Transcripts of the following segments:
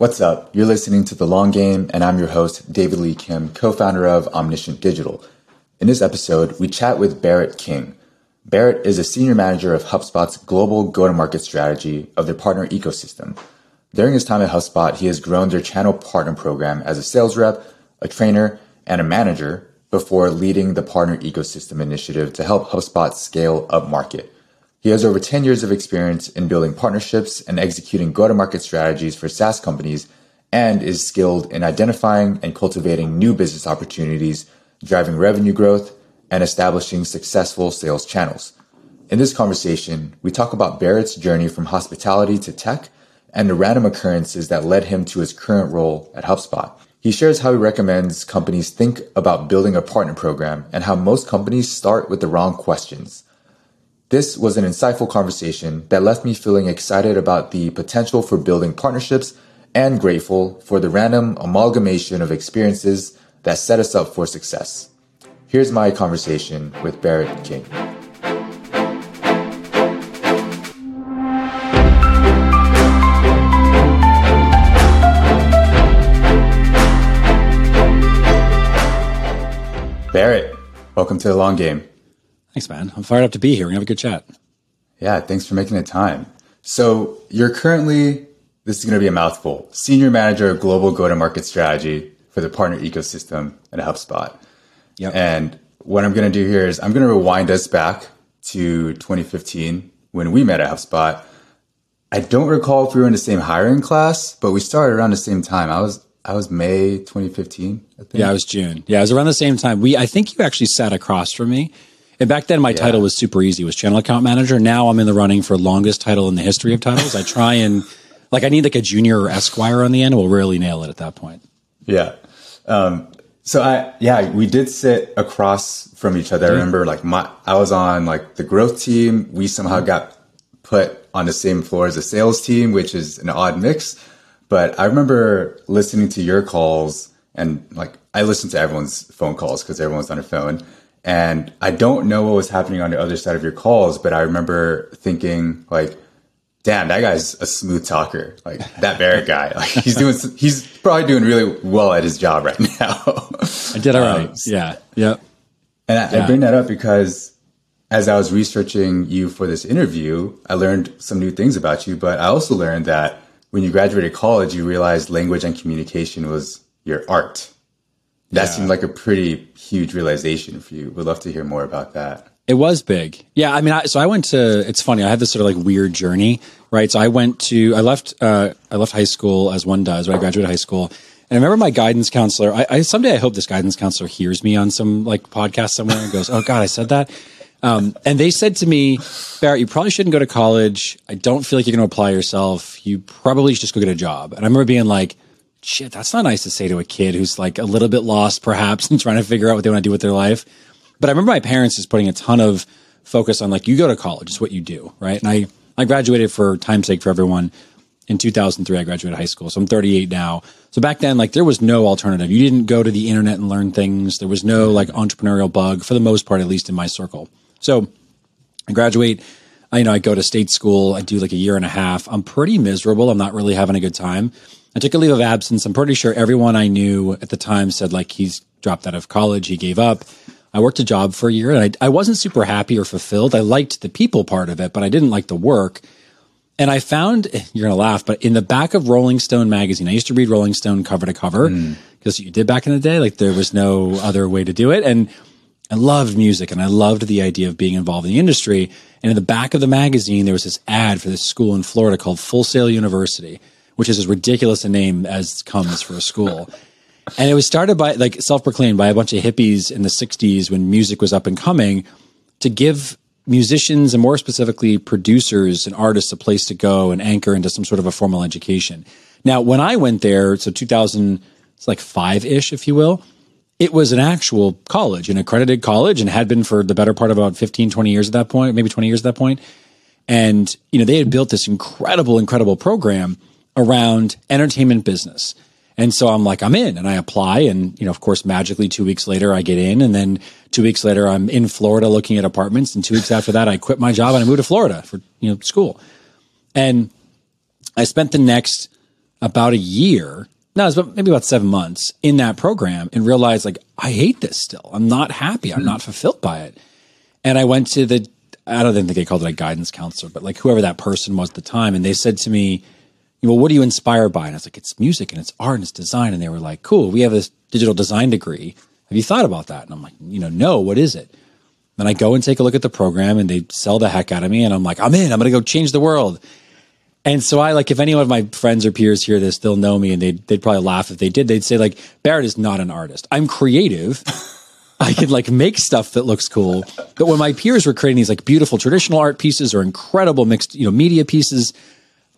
What's up? You're listening to The Long Game, and I'm your host, David Lee Khim, co founder of Omniscient Digital. In this episode, we chat with Barrett King. Barrett is a senior manager of HubSpot's global go to market strategy of their partner ecosystem. During his time at HubSpot, he has grown their channel partner program as a sales rep, a trainer, and a manager before leading the partner ecosystem initiative to help HubSpot scale up market. He has over 10 years of experience in building partnerships and executing go to market strategies for SaaS companies and is skilled in identifying and cultivating new business opportunities, driving revenue growth, and establishing successful sales channels. In this conversation, we talk about Barrett's journey from hospitality to tech and the random occurrences that led him to his current role at HubSpot. He shares how he recommends companies think about building a partner program and how most companies start with the wrong questions. This was an insightful conversation that left me feeling excited about the potential for building partnerships and grateful for the random amalgamation of experiences that set us up for success. Here's my conversation with Barrett King. Barrett, welcome to the long game. Thanks, man. I'm fired up to be here. To have a good chat. Yeah, thanks for making the time. So you're currently, this is going to be a mouthful, senior manager of global go-to-market strategy for the partner ecosystem at HubSpot. Yep. And what I'm going to do here is I'm going to rewind us back to 2015 when we met at HubSpot. I don't recall if we were in the same hiring class, but we started around the same time. I was I was May 2015. I think. Yeah, I was June. Yeah, it was around the same time. We I think you actually sat across from me. And back then, my yeah. title was super easy, was channel account manager. Now I'm in the running for longest title in the history of titles. I try and like I need like a junior or esquire on the end. We'll really nail it at that point. Yeah. Um, so I yeah we did sit across from each other. I remember like my I was on like the growth team. We somehow got put on the same floor as the sales team, which is an odd mix. But I remember listening to your calls and like I listened to everyone's phone calls because everyone's on a phone. And I don't know what was happening on the other side of your calls, but I remember thinking like, damn, that guy's a smooth talker. Like that Barrett guy, like he's doing, he's probably doing really well at his job right now. I did all right. Um, yeah. Yep. And I, yeah. I bring that up because as I was researching you for this interview, I learned some new things about you, but I also learned that when you graduated college, you realized language and communication was your art. That yeah. seemed like a pretty huge realization for you. We'd love to hear more about that. It was big. Yeah. I mean, I, so I went to, it's funny. I had this sort of like weird journey, right? So I went to, I left, uh, I left high school as one does, right? I graduated high school. And I remember my guidance counselor, I, I someday I hope this guidance counselor hears me on some like podcast somewhere and goes, Oh God, I said that. Um, and they said to me, Barrett, you probably shouldn't go to college. I don't feel like you're going to apply yourself. You probably should just go get a job. And I remember being like, shit, that's not nice to say to a kid who's like a little bit lost perhaps and trying to figure out what they want to do with their life. But I remember my parents just putting a ton of focus on like, you go to college, it's what you do, right? And I, I graduated for time's sake for everyone. In 2003, I graduated high school. So I'm 38 now. So back then, like there was no alternative. You didn't go to the internet and learn things. There was no like entrepreneurial bug for the most part, at least in my circle. So I graduate. I, you know, I go to state school. I do like a year and a half. I'm pretty miserable. I'm not really having a good time. I took a leave of absence. I'm pretty sure everyone I knew at the time said like he's dropped out of college, he gave up. I worked a job for a year and I, I wasn't super happy or fulfilled. I liked the people part of it, but I didn't like the work. And I found, you're going to laugh, but in the back of Rolling Stone magazine, I used to read Rolling Stone cover to cover because mm. you did back in the day. Like there was no other way to do it. And I loved music and I loved the idea of being involved in the industry. And in the back of the magazine, there was this ad for this school in Florida called Full Sail University which is as ridiculous a name as comes for a school. and it was started by like self-proclaimed by a bunch of hippies in the 60s when music was up and coming to give musicians and more specifically producers and artists a place to go and anchor into some sort of a formal education. Now, when I went there, so 2000, it's like five ish, if you will, it was an actual college, an accredited college, and had been for the better part of about 15, 20 years at that point, maybe 20 years at that point. And, you know, they had built this incredible, incredible program around entertainment business. And so I'm like, I'm in and I apply. And, you know, of course, magically two weeks later, I get in. And then two weeks later, I'm in Florida looking at apartments. And two weeks after that, I quit my job and I moved to Florida for, you know, school. And I spent the next, about a year. No, it's maybe about seven months in that program and realized like I hate this still. I'm not happy. I'm not fulfilled by it. And I went to the I don't think they called it a guidance counselor, but like whoever that person was at the time, and they said to me, "Well, what are you inspired by?" And I was like, "It's music and it's art and it's design." And they were like, "Cool, we have this digital design degree. Have you thought about that?" And I'm like, "You know, no. What is it?" Then I go and take a look at the program, and they sell the heck out of me, and I'm like, "I'm in. I'm going to go change the world." And so I like if any of my friends or peers hear this, they'll know me and they'd, they'd probably laugh if they did. They'd say like Barrett is not an artist. I'm creative. I can like make stuff that looks cool. But when my peers were creating these like beautiful traditional art pieces or incredible mixed, you know, media pieces,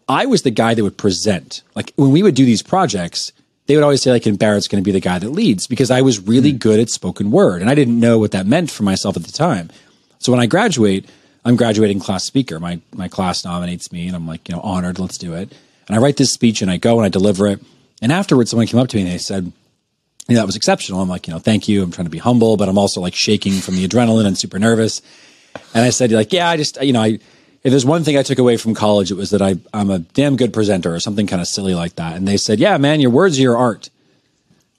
I was the guy that would present. Like when we would do these projects, they would always say like, and Barrett's going to be the guy that leads because I was really mm. good at spoken word and I didn't know what that meant for myself at the time. So when I graduate, I'm graduating class speaker. My my class nominates me, and I'm like, you know, honored. Let's do it. And I write this speech, and I go and I deliver it. And afterwards, someone came up to me and they said, you know, that was exceptional. I'm like, you know, thank you. I'm trying to be humble, but I'm also like shaking from the adrenaline and super nervous. And I said, like, yeah, I just, you know, I, if there's one thing I took away from college, it was that I, I'm a damn good presenter or something kind of silly like that. And they said, yeah, man, your words are your art.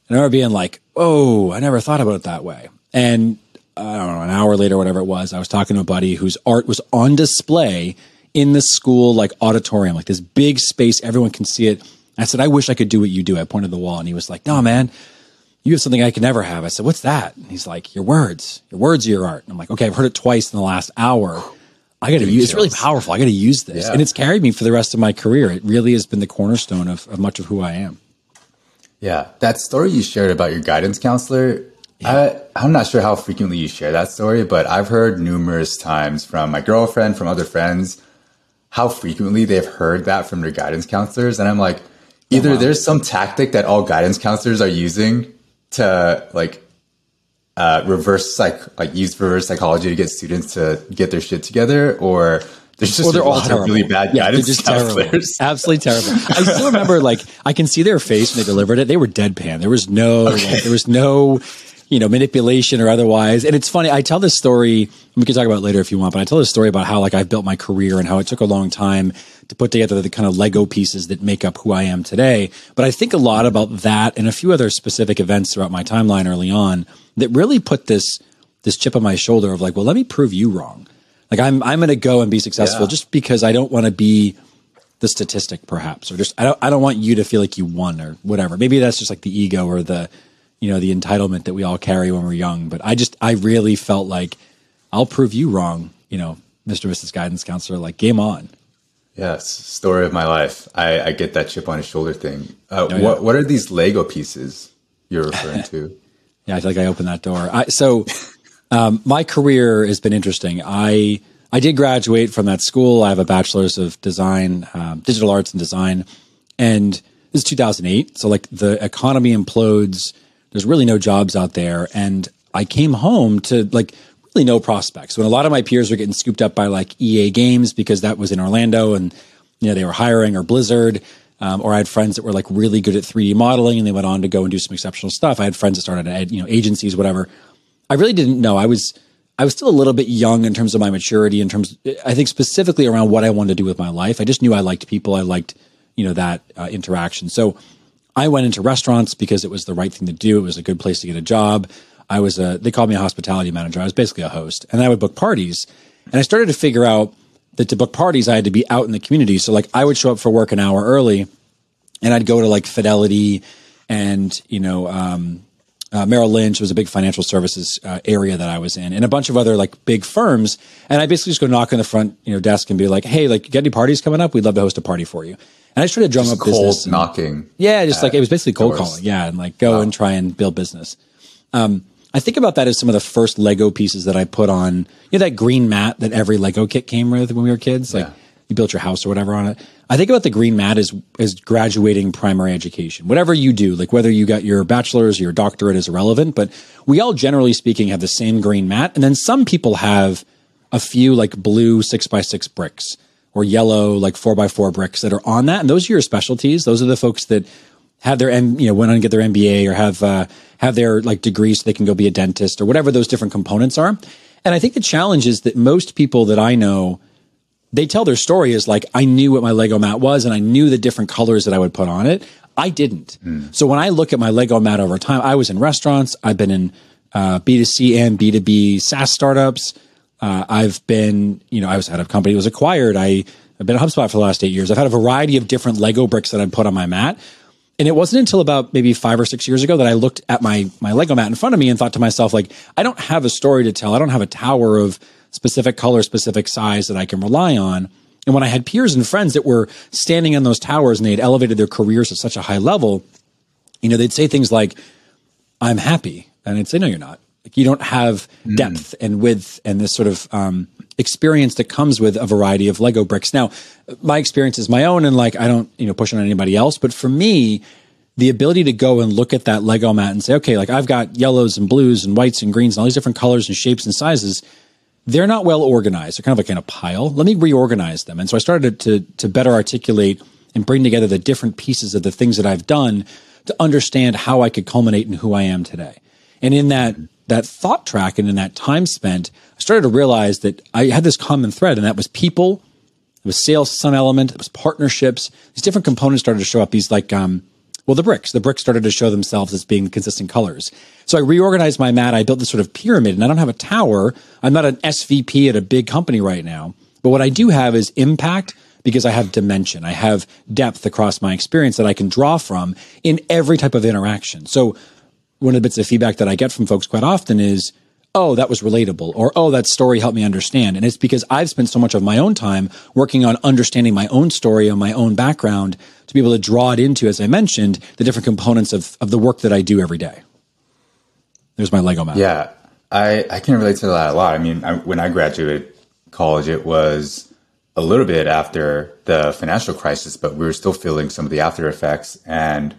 And I remember being like, oh, I never thought about it that way. And I don't know, an hour later, whatever it was, I was talking to a buddy whose art was on display in the school like auditorium, like this big space, everyone can see it. I said, I wish I could do what you do. I pointed the wall and he was like, No, man, you have something I could never have. I said, What's that? And he's like, Your words. Your words are your art. And I'm like, Okay, I've heard it twice in the last hour. I got to use. It's really powerful. I got to use this, yeah. and it's carried me for the rest of my career. It really has been the cornerstone of, of much of who I am. Yeah, that story you shared about your guidance counselor I, I'm not sure how frequently you share that story, but I've heard numerous times from my girlfriend, from other friends, how frequently they've heard that from their guidance counselors. And I'm like, oh, either oh, wow. there's some tactic that all guidance counselors are using to like uh, reverse psych, like use reverse psychology to get students to get their shit together, or there's just or they're all terrible. really bad yeah, guidance just counselors. Terrible. Absolutely terrible. I still remember, like, I can see their face when they delivered it. They were deadpan. There was no, okay. like, there was no you know, manipulation or otherwise. And it's funny. I tell this story. We can talk about it later if you want, but I tell this story about how like I've built my career and how it took a long time to put together the kind of Lego pieces that make up who I am today. But I think a lot about that and a few other specific events throughout my timeline early on that really put this this chip on my shoulder of like, well, let me prove you wrong. Like I'm I'm going to go and be successful yeah. just because I don't want to be the statistic perhaps or just I don't I don't want you to feel like you won or whatever. Maybe that's just like the ego or the you know, the entitlement that we all carry when we're young. But I just, I really felt like I'll prove you wrong, you know, Mr. Mrs. Guidance Counselor, like game on. Yes, story of my life. I, I get that chip on his shoulder thing. Uh, oh, yeah. What what are these Lego pieces you're referring to? yeah, I feel like I opened that door. I, so um, my career has been interesting. I I did graduate from that school. I have a bachelor's of design, um, digital arts and design, and this is 2008. So like the economy implodes there's really no jobs out there. And I came home to like really no prospects. When a lot of my peers were getting scooped up by like EA Games because that was in Orlando and you know they were hiring or Blizzard. Um, or I had friends that were like really good at 3D modeling and they went on to go and do some exceptional stuff. I had friends that started at you know agencies, whatever. I really didn't know. I was I was still a little bit young in terms of my maturity, in terms I think specifically around what I wanted to do with my life. I just knew I liked people. I liked you know that uh, interaction. So I went into restaurants because it was the right thing to do. It was a good place to get a job. I was a, they called me a hospitality manager. I was basically a host and I would book parties. And I started to figure out that to book parties, I had to be out in the community. So like I would show up for work an hour early and I'd go to like Fidelity and, you know, um, uh, Merrill Lynch was a big financial services uh, area that I was in, and a bunch of other like big firms. And I basically just go knock on the front you know desk and be like, "Hey, like, you got any parties coming up? We'd love to host a party for you." And I just tried to drum just up cold business. And, knocking. Yeah, just like it was basically cold doors. calling. Yeah, and like go wow. and try and build business. Um, I think about that as some of the first Lego pieces that I put on. You know that green mat that every Lego kit came with when we were kids. Like yeah. you built your house or whatever on it. I think about the green mat as as graduating primary education. Whatever you do, like whether you got your bachelor's or your doctorate is irrelevant, but we all generally speaking have the same green mat, and then some people have a few like blue six by six bricks or yellow like four by four bricks that are on that. And those are your specialties. Those are the folks that have their, M, you know, went on to get their MBA or have, uh, have their like degrees so they can go be a dentist or whatever those different components are. And I think the challenge is that most people that I know they tell their story as like, I knew what my Lego mat was and I knew the different colors that I would put on it. I didn't. Mm. So when I look at my Lego mat over time, I was in restaurants, I've been in uh, B2C and B2B SaaS startups. Uh, I've been, you know, I was at a company was acquired. I, I've been at HubSpot for the last eight years. I've had a variety of different Lego bricks that I've put on my mat. And it wasn't until about maybe five or six years ago that I looked at my my Lego mat in front of me and thought to myself, like, I don't have a story to tell. I don't have a tower of specific color, specific size that I can rely on. And when I had peers and friends that were standing on those towers and they had elevated their careers at such a high level, you know, they'd say things like, I'm happy. And I'd say, no, you're not. Like you don't have mm. depth and width and this sort of um, experience that comes with a variety of Lego bricks. Now, my experience is my own and like I don't, you know, push on anybody else, but for me, the ability to go and look at that Lego mat and say, okay, like I've got yellows and blues and whites and greens and all these different colors and shapes and sizes. They're not well organized. They're kind of like in a pile. Let me reorganize them. And so I started to, to better articulate and bring together the different pieces of the things that I've done to understand how I could culminate in who I am today. And in that that thought track and in that time spent, I started to realize that I had this common thread, and that was people. It was sales, some element. It was partnerships. These different components started to show up. These like, um, well, the bricks. The bricks started to show themselves as being consistent colors. So I reorganized my mat. I built this sort of pyramid, and I don't have a tower. I'm not an SVP at a big company right now. But what I do have is impact because I have dimension. I have depth across my experience that I can draw from in every type of interaction. So one of the bits of feedback that I get from folks quite often is, oh, that was relatable, or oh, that story helped me understand. And it's because I've spent so much of my own time working on understanding my own story and my own background to be able to draw it into, as I mentioned, the different components of, of the work that I do every day. There's my Lego map. Yeah, I, I can relate to that a lot. I mean, I, when I graduated college, it was a little bit after the financial crisis, but we were still feeling some of the after effects. And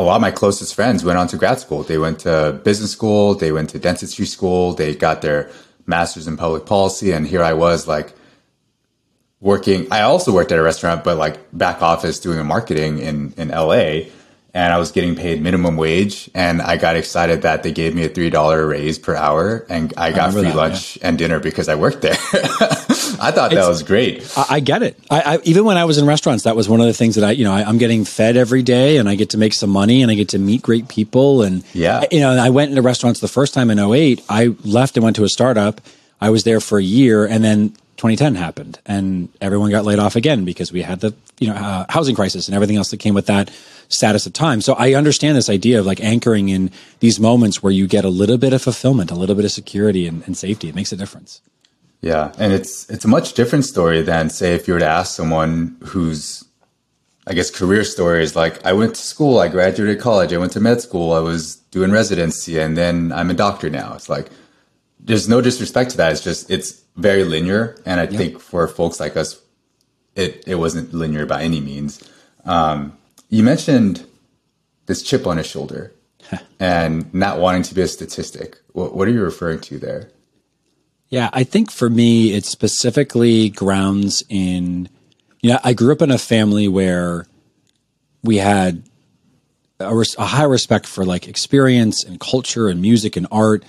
a lot of my closest friends went on to grad school. They went to business school, they went to dentistry school, they got their master's in public policy. And here I was like working. I also worked at a restaurant, but like back office doing marketing in, in LA and I was getting paid minimum wage. And I got excited that they gave me a three dollar raise per hour, and I got I free that, lunch yeah. and dinner because I worked there. I thought that was great. I, I get it. I, I, even when I was in restaurants, that was one of the things that I, you know, I, am getting fed every day, and I get to make some money, and I get to meet great people, and yeah, you know, I went into restaurants the first time in 08. I left and went to a startup. I was there for a year, and then 2010 happened and everyone got laid off again because we had the you know uh, housing crisis and everything else that came with that status of time. So I understand this idea of like anchoring in these moments where you get a little bit of fulfillment, a little bit of security and, and safety. It makes a difference. Yeah, and it's it's a much different story than say if you were to ask someone whose I guess career story is like I went to school, I graduated college, I went to med school, I was doing residency, and then I'm a doctor now. It's like there's no disrespect to that. It's just it's very linear, and I yep. think for folks like us, it it wasn't linear by any means. Um, you mentioned this chip on his shoulder and not wanting to be a statistic. What, what are you referring to there? Yeah, I think for me, it specifically grounds in, you know, I grew up in a family where we had a, res- a high respect for like experience and culture and music and art.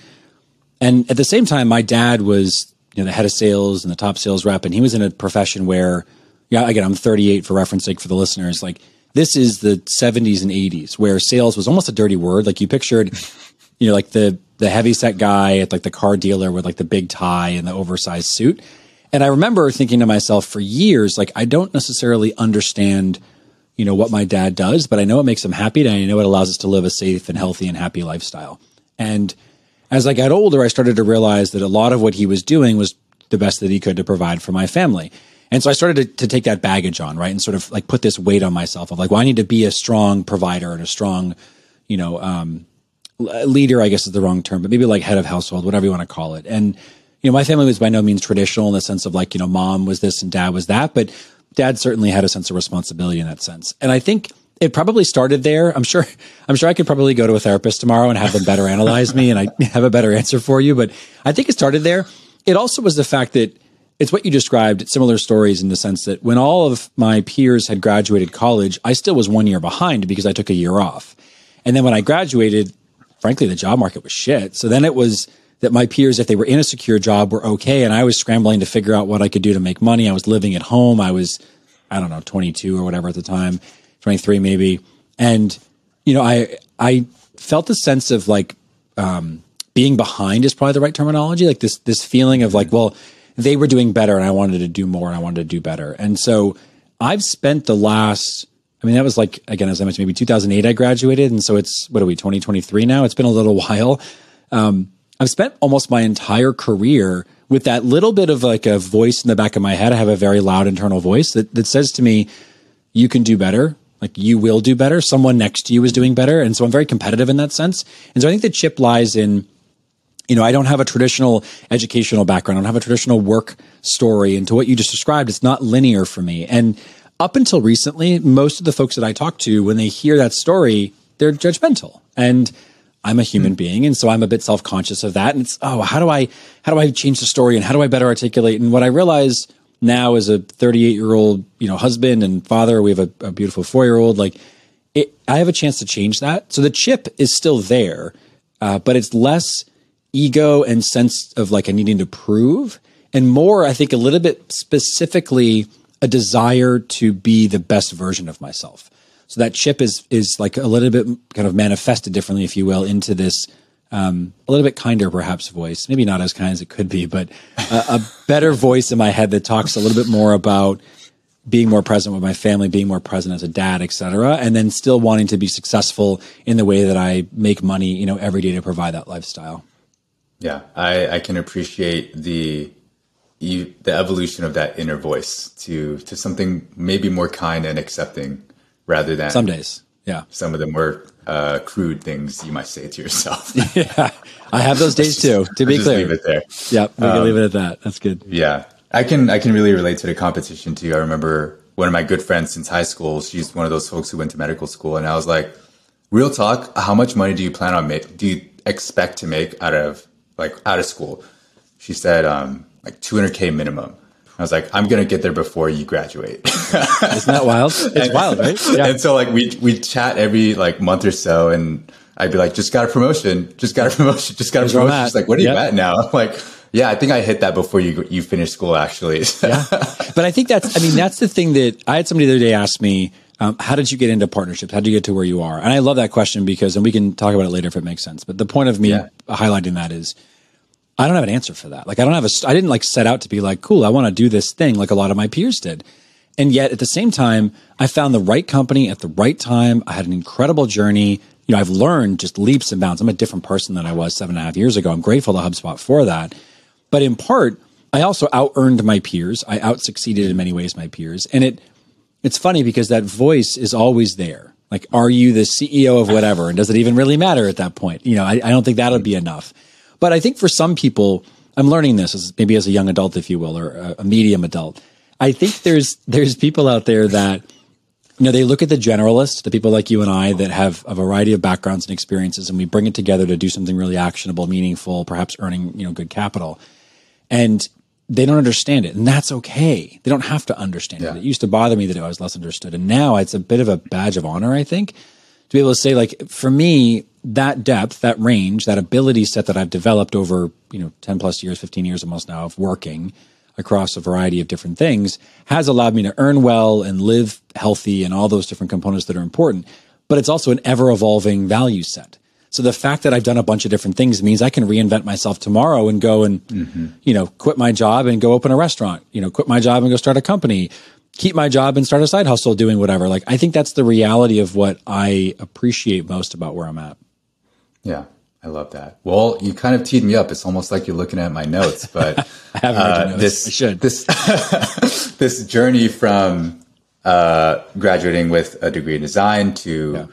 And at the same time, my dad was, you know, the head of sales and the top sales rep, and he was in a profession where, yeah, again, I'm 38 for reference sake for the listeners. Like this is the 70s and 80s where sales was almost a dirty word. Like you pictured, you know, like the the heavy set guy at like the car dealer with like the big tie and the oversized suit. And I remember thinking to myself for years, like I don't necessarily understand, you know, what my dad does, but I know it makes him happy and I know it allows us to live a safe and healthy and happy lifestyle. And as I got older, I started to realize that a lot of what he was doing was the best that he could to provide for my family. And so I started to, to, take that baggage on, right? And sort of like put this weight on myself of like, well, I need to be a strong provider and a strong, you know, um, Uh, leader, I guess is the wrong term, but maybe like head of household, whatever you want to call it. And, you know, my family was by no means traditional in the sense of like, you know, mom was this and dad was that, but dad certainly had a sense of responsibility in that sense. And I think it probably started there. I'm sure, I'm sure I could probably go to a therapist tomorrow and have them better analyze me and I have a better answer for you. But I think it started there. It also was the fact that it's what you described, similar stories in the sense that when all of my peers had graduated college, I still was one year behind because I took a year off. And then when I graduated, frankly, the job market was shit. So then it was that my peers, if they were in a secure job, were okay. And I was scrambling to figure out what I could do to make money. I was living at home. I was, I don't know, 22 or whatever at the time, 23 maybe. And, you know, I, I felt a sense of like, um, being behind is probably the right terminology. Like this, this feeling of like, well, they were doing better and I wanted to do more and I wanted to do better. And so I've spent the last, I mean, that was like, again, as I mentioned, maybe 2008 I graduated. And so it's, what are we, 2023 now? It's been a little while. Um, I've spent almost my entire career with that little bit of like a voice in the back of my head. I have a very loud internal voice that, that says to me, you can do better. Like you will do better. Someone next to you is doing better. And so I'm very competitive in that sense. And so I think the chip lies in, you know, I don't have a traditional educational background. I don't have a traditional work story. And to what you just described, it's not linear for me. And up until recently, most of the folks that I talk to, when they hear that story, they're judgmental. And I'm a human mm. being. And so I'm a bit self conscious of that. And it's, oh, how do I, how do I change the story and how do I better articulate? And what I realize now as a 38 year old, you know, husband and father, we have a, a beautiful four year old, like it, I have a chance to change that. So the chip is still there, uh, but it's less ego and sense of like a needing to prove and more, I think a little bit specifically a desire to be the best version of myself. So that chip is is like a little bit kind of manifested differently, if you will, into this um, a little bit kinder, perhaps, voice. Maybe not as kind as it could be, but a, a better voice in my head that talks a little bit more about being more present with my family, being more present as a dad, et cetera, and then still wanting to be successful in the way that I make money, you know, every day to provide that lifestyle. Yeah, I, I can appreciate the the evolution of that inner voice to to something maybe more kind and accepting rather than some days. Yeah. Some of the more uh, crude things you might say to yourself. yeah. I have those days too, to be clear. leave it there. Yeah. We um, can leave it at that. That's good. Yeah. I can, I can really relate to the competition too. I remember one of my good friends since high school, she's one of those folks who went to medical school. And I was like, real talk, how much money do you plan on make? Do you expect to make out of like out of school? She said, um, like 200K minimum. I was like, I'm gonna get there before you graduate. Isn't that wild? It's and, wild, right? Yeah. And so like we we chat every like month or so, and I'd be like, just got a promotion, just got a promotion, just got a promotion. She's like, what are yep. you at now? I'm like, yeah, I think I hit that before you you finished school actually. yeah, but I think that's I mean that's the thing that I had somebody the other day ask me. Um, how did you get into partnerships? How did you get to where you are? And I love that question because, and we can talk about it later if it makes sense. But the point of me yeah. highlighting that is, I don't have an answer for that. Like I don't have a, I didn't like set out to be like, cool, I want to do this thing like a lot of my peers did. And yet at the same time, I found the right company at the right time. I had an incredible journey. You know, I've learned just leaps and bounds. I'm a different person than I was seven and a half years ago. I'm grateful to HubSpot for that. But in part, I also out earned my peers. I out succeeded in many ways my peers. And it, it's funny because that voice is always there. Like, are you the CEO of whatever? And does it even really matter at that point? You know, I, I don't think that'll be enough. But I think for some people, I'm learning this as maybe as a young adult, if you will, or a, a medium adult. I think there's there's people out there that you know they look at the generalists, the people like you and I that have a variety of backgrounds and experiences, and we bring it together to do something really actionable, meaningful, perhaps earning you know good capital, and they don't understand it, and that's okay. They don't have to understand yeah. it. It used to bother me that I was less understood, and now it's a bit of a badge of honor, I think, to be able to say like for me that depth that range that ability set that i've developed over you know 10 plus years 15 years almost now of working across a variety of different things has allowed me to earn well and live healthy and all those different components that are important but it's also an ever evolving value set so the fact that I've done a bunch of different things means I can reinvent myself tomorrow and go and, mm-hmm. you know, quit my job and go open a restaurant, you know, quit my job and go start a company, keep my job and start a side hustle doing whatever. Like, I think that's the reality of what I appreciate most about where I'm at. Yeah. I love that. Well, you kind of teed me up. It's almost like you're looking at my notes, but I haven't uh, notes. this I should. this this journey from uh, graduating with a degree in design to yeah.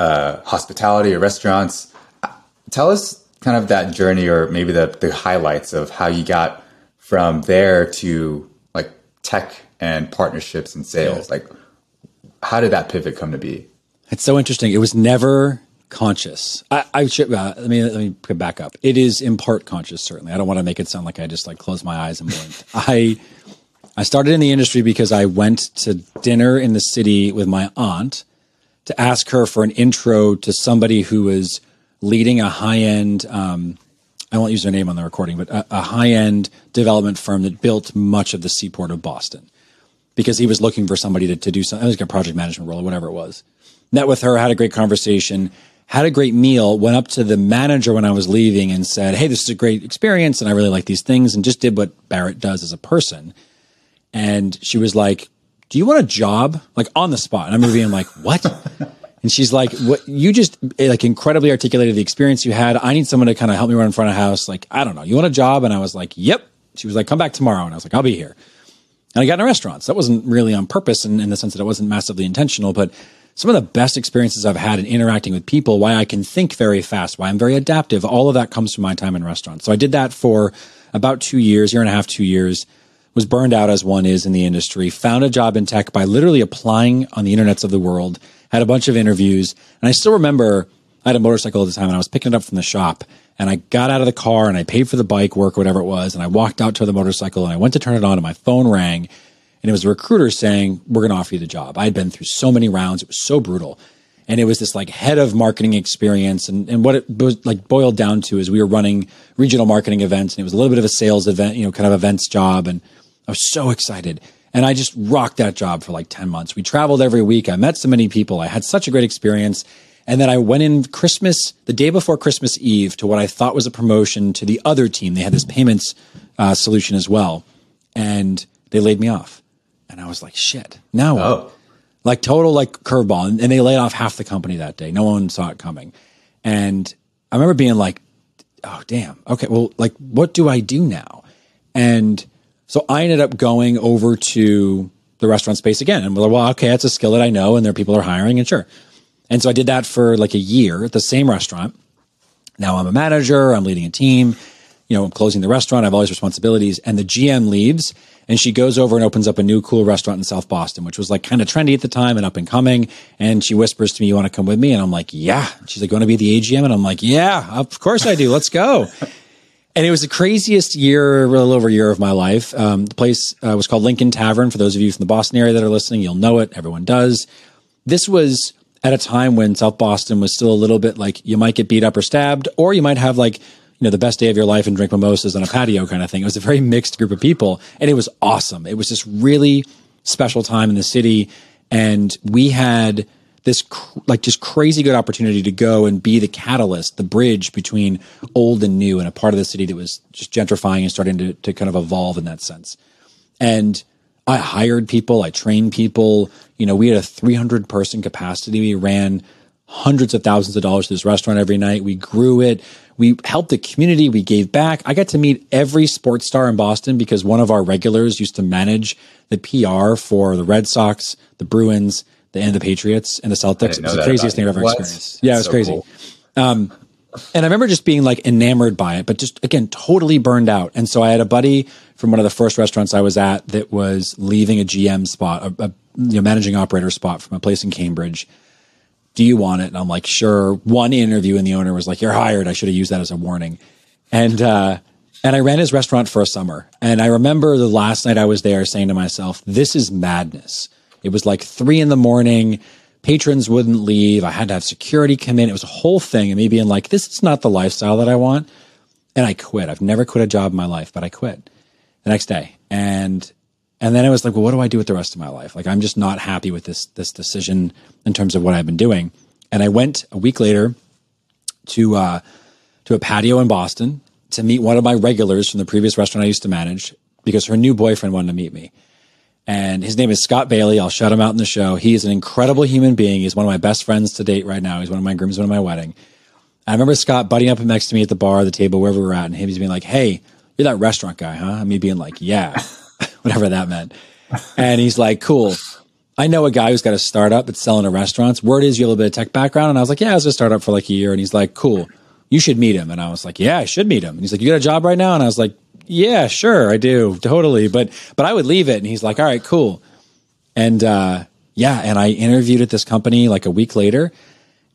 uh, hospitality or restaurants. Tell us kind of that journey, or maybe the the highlights of how you got from there to like tech and partnerships and sales. Like, how did that pivot come to be? It's so interesting. It was never conscious. I, I should uh, let me let me back up. It is in part conscious, certainly. I don't want to make it sound like I just like closed my eyes and blinked. I I started in the industry because I went to dinner in the city with my aunt to ask her for an intro to somebody who was leading a high end um, I won't use their name on the recording, but a, a high end development firm that built much of the seaport of Boston because he was looking for somebody to, to do something, I was like a project management role or whatever it was. Met with her, had a great conversation, had a great meal, went up to the manager when I was leaving and said, Hey, this is a great experience and I really like these things and just did what Barrett does as a person. And she was like, Do you want a job? Like on the spot. And I'm being like, What? And she's like, "What you just eh, like incredibly articulated the experience you had. I need someone to kind of help me run in front of house. Like, I don't know. You want a job?" And I was like, "Yep." She was like, "Come back tomorrow." And I was like, "I'll be here." And I got in restaurants. That wasn't really on purpose in, in the sense that it wasn't massively intentional, but some of the best experiences I've had in interacting with people, why I can think very fast, why I'm very adaptive, all of that comes from my time in restaurants. So I did that for about two years, year and a half, two years, was burned out as one is in the industry, found a job in tech by literally applying on the internets of the world had a bunch of interviews. And I still remember I had a motorcycle at the time and I was picking it up from the shop. And I got out of the car and I paid for the bike work, whatever it was. And I walked out to the motorcycle and I went to turn it on and my phone rang. And it was a recruiter saying, We're going to offer you the job. I had been through so many rounds. It was so brutal. And it was this like head of marketing experience. And, and what it like boiled down to is we were running regional marketing events and it was a little bit of a sales event, you know, kind of events job. And I was so excited. And I just rocked that job for like 10 months. We traveled every week. I met so many people. I had such a great experience. And then I went in Christmas, the day before Christmas Eve, to what I thought was a promotion to the other team. They had this payments uh, solution as well. And they laid me off. And I was like, shit, now oh. what? Like total like curveball. And they laid off half the company that day. No one saw it coming. And I remember being like, oh, damn. Okay. Well, like, what do I do now? And so I ended up going over to the restaurant space again and we're like, well, okay, that's a skill that I know and there people are hiring and sure. And so I did that for like a year at the same restaurant. Now I'm a manager, I'm leading a team, you know, I'm closing the restaurant, I have all these responsibilities. And the GM leaves and she goes over and opens up a new cool restaurant in South Boston, which was like kind of trendy at the time and up and coming. And she whispers to me, You want to come with me? And I'm like, Yeah. She's like, Going to be the AGM? And I'm like, Yeah, of course I do. Let's go. And it was the craziest year, a little over a year of my life. Um, the place uh, was called Lincoln Tavern. For those of you from the Boston area that are listening, you'll know it. Everyone does. This was at a time when South Boston was still a little bit like you might get beat up or stabbed, or you might have like, you know, the best day of your life and drink mimosas on a patio kind of thing. It was a very mixed group of people and it was awesome. It was this really special time in the city. And we had this cr- like just crazy good opportunity to go and be the catalyst, the bridge between old and new and a part of the city that was just gentrifying and starting to, to kind of evolve in that sense. And I hired people, I trained people. You know, we had a 300 person capacity. We ran hundreds of thousands of dollars to this restaurant every night. We grew it. We helped the community. We gave back. I got to meet every sports star in Boston because one of our regulars used to manage the PR for the Red Sox, the Bruins, the and the Patriots and the Celtics. It was the craziest thing I've ever what? experienced. Yeah, it was so crazy. Cool. Um, and I remember just being like enamored by it, but just again, totally burned out. And so I had a buddy from one of the first restaurants I was at that was leaving a GM spot, a, a you know, managing operator spot from a place in Cambridge. Do you want it? And I'm like, sure. One interview and the owner was like, you're hired. I should have used that as a warning. And, uh, and I ran his restaurant for a summer. And I remember the last night I was there saying to myself, this is madness. It was like three in the morning. Patrons wouldn't leave. I had to have security come in. It was a whole thing. And me being like, this is not the lifestyle that I want. And I quit. I've never quit a job in my life, but I quit the next day. And and then I was like, well, what do I do with the rest of my life? Like, I'm just not happy with this this decision in terms of what I've been doing. And I went a week later to uh, to a patio in Boston to meet one of my regulars from the previous restaurant I used to manage because her new boyfriend wanted to meet me and his name is Scott Bailey. I'll shout him out in the show. He is an incredible human being. He's one of my best friends to date right now. He's one of my grooms, one of my wedding. I remember Scott butting up next to me at the bar, the table, wherever we are at, and him being like, "Hey, you're that restaurant guy, huh?" And me being like, "Yeah," whatever that meant. And he's like, "Cool." I know a guy who's got a startup that's selling to restaurants. Word is you have a little bit of tech background, and I was like, "Yeah, I was a startup for like a year." And he's like, "Cool." You should meet him. And I was like, yeah, I should meet him. And he's like, you got a job right now? And I was like, yeah, sure, I do. Totally. But, but I would leave it. And he's like, all right, cool. And uh, yeah, and I interviewed at this company like a week later,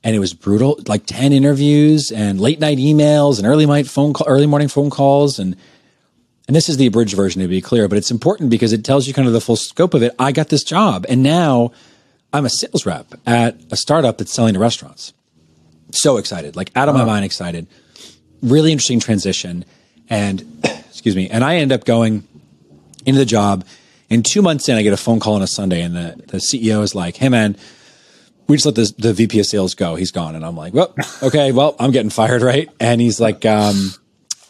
and it was brutal. Like ten interviews and late night emails and early night phone call, early morning phone calls, and and this is the abridged version to be clear, but it's important because it tells you kind of the full scope of it. I got this job, and now I'm a sales rep at a startup that's selling to restaurants. So excited, like out of my mind excited. really interesting transition. And excuse me, and I end up going into the job. And two months in, I get a phone call on a Sunday, and the, the CEO is like, "Hey, man." We just let the, the VP of sales go. He's gone. And I'm like, well, okay, well, I'm getting fired, right? And he's like, um,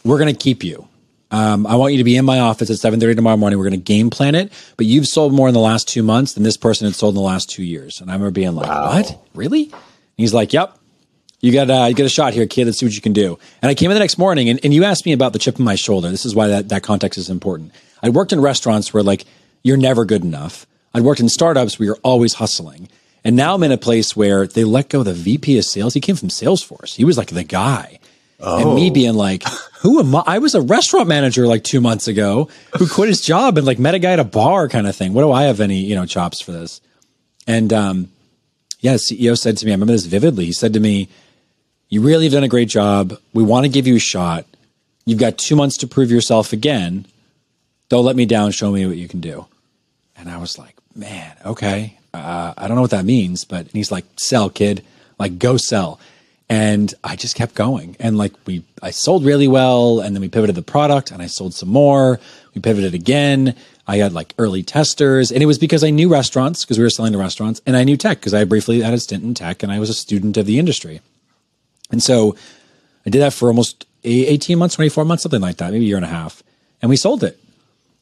we're going to keep you. Um, I want you to be in my office at 7:30 tomorrow morning. We're going to game plan it. But you've sold more in the last two months than this person had sold in the last two years. And I remember being like, wow. "What? Really?" And he's like, "Yep. You got uh, you get a shot here, kid. Let's see what you can do." And I came in the next morning, and, and you asked me about the chip on my shoulder. This is why that that context is important. I worked in restaurants where like you're never good enough. I'd worked in startups where you're always hustling. And now I'm in a place where they let go the VP of sales. He came from Salesforce. He was like the guy. Oh. And me oh. being like, who am I? I was a restaurant manager like two months ago who quit his job and like met a guy at a bar kind of thing. What do I have any, you know, chops for this? And, um, yeah, CEO said to me, I remember this vividly. He said to me, you really have done a great job. We want to give you a shot. You've got two months to prove yourself again. Don't let me down. Show me what you can do. And I was like, man, okay. Uh, I don't know what that means, but he's like, sell, kid. Like, go sell. And I just kept going. And like, we, I sold really well. And then we pivoted the product and I sold some more. We pivoted again. I had like early testers. And it was because I knew restaurants because we were selling to restaurants and I knew tech because I briefly had a stint in tech and I was a student of the industry. And so I did that for almost 18 months, 24 months, something like that, maybe a year and a half. And we sold it.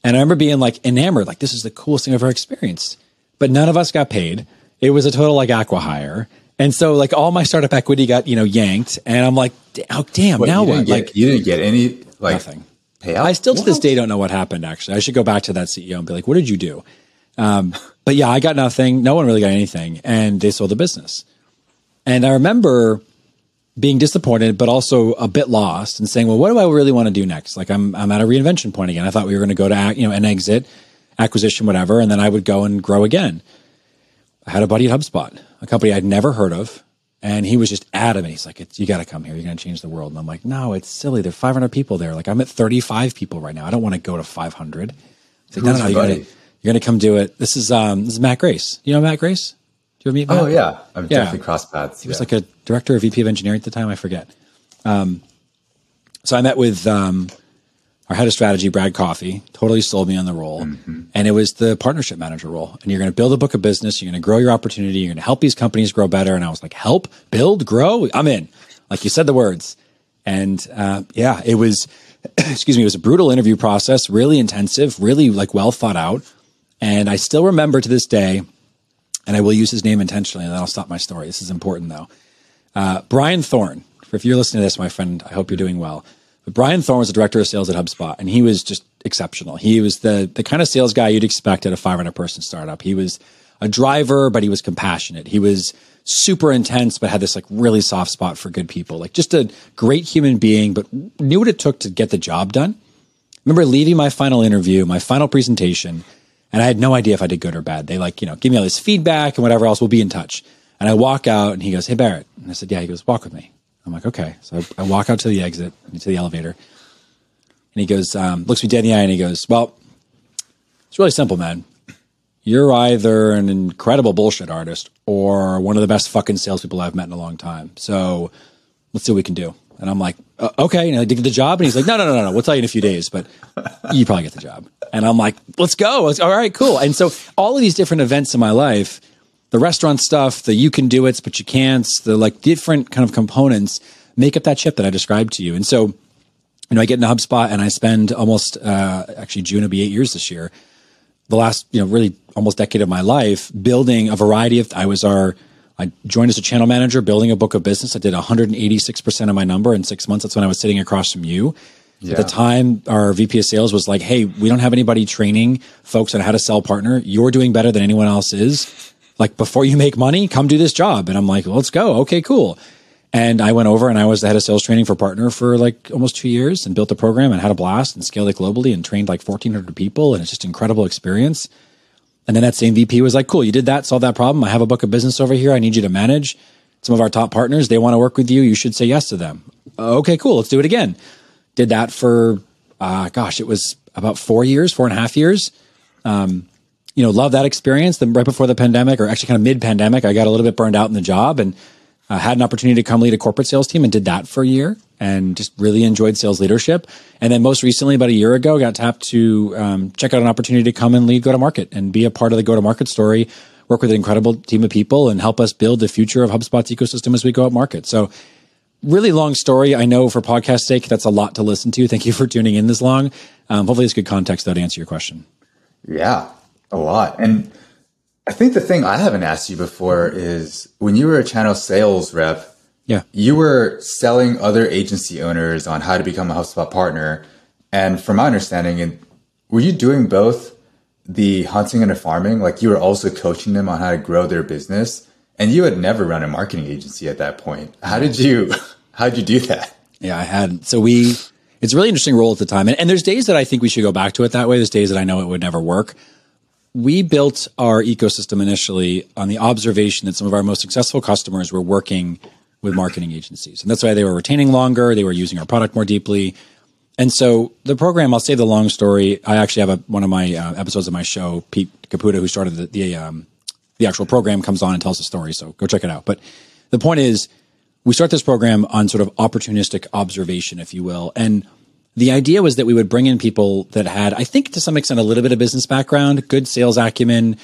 And I remember being like enamored, like this is the coolest thing I've ever experienced. But none of us got paid. It was a total like acquihire. And so like all my startup equity got, you know, yanked. And I'm like, oh damn, now what? Get, like you didn't get any like nothing. Payout? I still to what? this day don't know what happened actually. I should go back to that CEO and be like, what did you do? Um, but yeah, I got nothing. No one really got anything. And they sold the business. And I remember being disappointed, but also a bit lost and saying, well, what do I really want to do next? Like I'm, I'm at a reinvention point again. I thought we were going to go to, you know, an exit, acquisition, whatever. And then I would go and grow again. I had a buddy at HubSpot, a company I'd never heard of. And he was just adamant. He's like, you got to come here. You're going to change the world. And I'm like, no, it's silly. There's 500 people there. Like I'm at 35 people right now. I don't want to go to 500. Like, no, no, no, you're going to come do it. This is, um, this is Matt Grace. You know Matt Grace? Do you ever meet Matt? Oh yeah. I've yeah. definitely crossed paths. He was like a director or VP of engineering at the time. I forget. Um, so I met with um, our head of strategy, Brad Coffey. totally sold me on the role. Mm-hmm. And it was the partnership manager role. And you're going to build a book of business. You're going to grow your opportunity. You're going to help these companies grow better. And I was like, help, build, grow. I'm in. Like you said the words. And uh, yeah, it was, excuse me, it was a brutal interview process, really intensive, really like well thought out. And I still remember to this day, and I will use his name intentionally, and then I'll stop my story. This is important though. Uh, Brian Thorne, if you're listening to this, my friend, I hope you're doing well. But Brian Thorne was the director of sales at HubSpot, and he was just exceptional. He was the the kind of sales guy you'd expect at a 500 person startup. He was a driver, but he was compassionate. He was super intense, but had this like really soft spot for good people. Like just a great human being, but knew what it took to get the job done. I remember leaving my final interview, my final presentation, and I had no idea if I did good or bad. They like, you know, give me all this feedback and whatever else. We'll be in touch. And I walk out and he goes, Hey, Barrett. And I said, Yeah. He goes, Walk with me. I'm like, Okay. So I, I walk out to the exit, to the elevator. And he goes, um, looks me dead in the eye and he goes, Well, it's really simple, man. You're either an incredible bullshit artist or one of the best fucking salespeople I've met in a long time. So let's see what we can do. And I'm like, uh, okay. And I dig the job. And he's like, no, no, no, no, no. We'll tell you in a few days, but you probably get the job. And I'm like, let's go. Let's, all right, cool. And so all of these different events in my life, the restaurant stuff, the you can do it, but you can't, the like different kind of components make up that chip that I described to you. And so, you know, I get in HubSpot and I spend almost, uh, actually June will be eight years this year. The last, you know, really almost decade of my life building a variety of, I was our, I joined as a channel manager, building a book of business. I did 186% of my number in six months. That's when I was sitting across from you. Yeah. At the time, our VP of sales was like, Hey, we don't have anybody training folks on how to sell partner. You're doing better than anyone else is. Like before you make money, come do this job. And I'm like, well, let's go. Okay, cool. And I went over and I was the head of sales training for partner for like almost two years and built a program and had a blast and scaled it globally and trained like 1400 people. And it's just incredible experience. And then that same VP was like, cool, you did that, solve that problem. I have a book of business over here. I need you to manage some of our top partners. They want to work with you. You should say yes to them. Okay, cool. Let's do it again. Did that for, uh, gosh, it was about four years, four and a half years. Um, you know, love that experience. Then right before the pandemic, or actually kind of mid pandemic, I got a little bit burned out in the job and uh, had an opportunity to come lead a corporate sales team and did that for a year and just really enjoyed sales leadership. And then most recently, about a year ago, got tapped to um, check out an opportunity to come and lead go to market and be a part of the go to market story, work with an incredible team of people and help us build the future of HubSpot's ecosystem as we go up market. So really long story. I know for podcast sake, that's a lot to listen to. Thank you for tuning in this long. Um, hopefully it's good context to answer your question. Yeah, a lot. And I think the thing I haven't asked you before is when you were a channel sales rep, yeah, you were selling other agency owners on how to become a HubSpot partner. And from my understanding, were you doing both the hunting and the farming? Like you were also coaching them on how to grow their business, and you had never run a marketing agency at that point. How did you? How did you do that? Yeah, I had. So we. It's a really interesting role at the time, and, and there's days that I think we should go back to it that way. There's days that I know it would never work we built our ecosystem initially on the observation that some of our most successful customers were working with marketing agencies. And that's why they were retaining longer, they were using our product more deeply. And so the program, I'll say the long story. I actually have a, one of my uh, episodes of my show, Pete Caputa, who started the, the, um, the actual program, comes on and tells the story. So go check it out. But the point is, we start this program on sort of opportunistic observation, if you will. And the idea was that we would bring in people that had, I think to some extent, a little bit of business background, good sales acumen,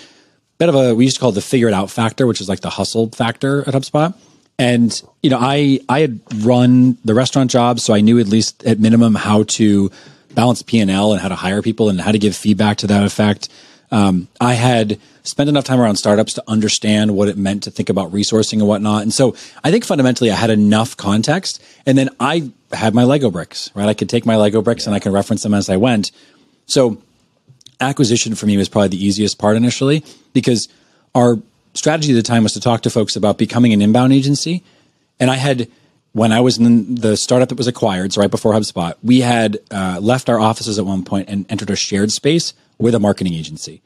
bit of a, we used to call it the figure it out factor, which is like the hustle factor at HubSpot. And, you know, I, I had run the restaurant job, so I knew at least at minimum how to balance P&L and how to hire people and how to give feedback to that effect. Um, I had spent enough time around startups to understand what it meant to think about resourcing and whatnot. And so I think fundamentally I had enough context. And then I had my Lego bricks, right? I could take my Lego bricks and I can reference them as I went. So acquisition for me was probably the easiest part initially because our strategy at the time was to talk to folks about becoming an inbound agency. And I had, when I was in the startup that was acquired, so right before HubSpot, we had uh, left our offices at one point and entered a shared space with a marketing agency.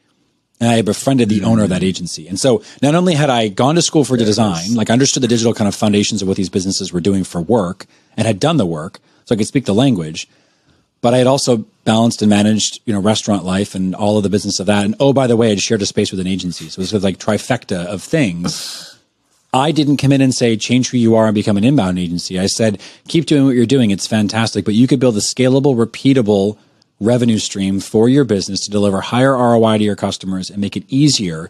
And I befriended the owner of that agency. And so not only had I gone to school for design, like understood the digital kind of foundations of what these businesses were doing for work and had done the work, so I could speak the language, but I had also balanced and managed, you know, restaurant life and all of the business of that. And oh, by the way, I'd shared a space with an agency. So it was sort of like trifecta of things. I didn't come in and say, change who you are and become an inbound agency. I said, keep doing what you're doing. It's fantastic, but you could build a scalable, repeatable revenue stream for your business to deliver higher ROI to your customers and make it easier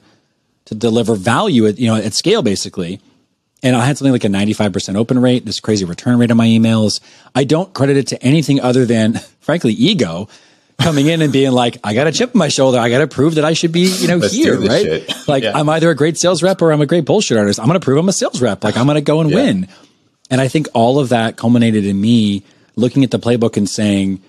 to deliver value at, you know, at scale basically. And I had something like a 95% open rate, this crazy return rate on my emails. I don't credit it to anything other than, frankly, ego coming in and being like, I got a chip on my shoulder. I got to prove that I should be, you know, Let's here, right? Shit. Like yeah. I'm either a great sales rep or I'm a great bullshit artist. I'm going to prove I'm a sales rep. Like I'm going to go and yeah. win. And I think all of that culminated in me looking at the playbook and saying,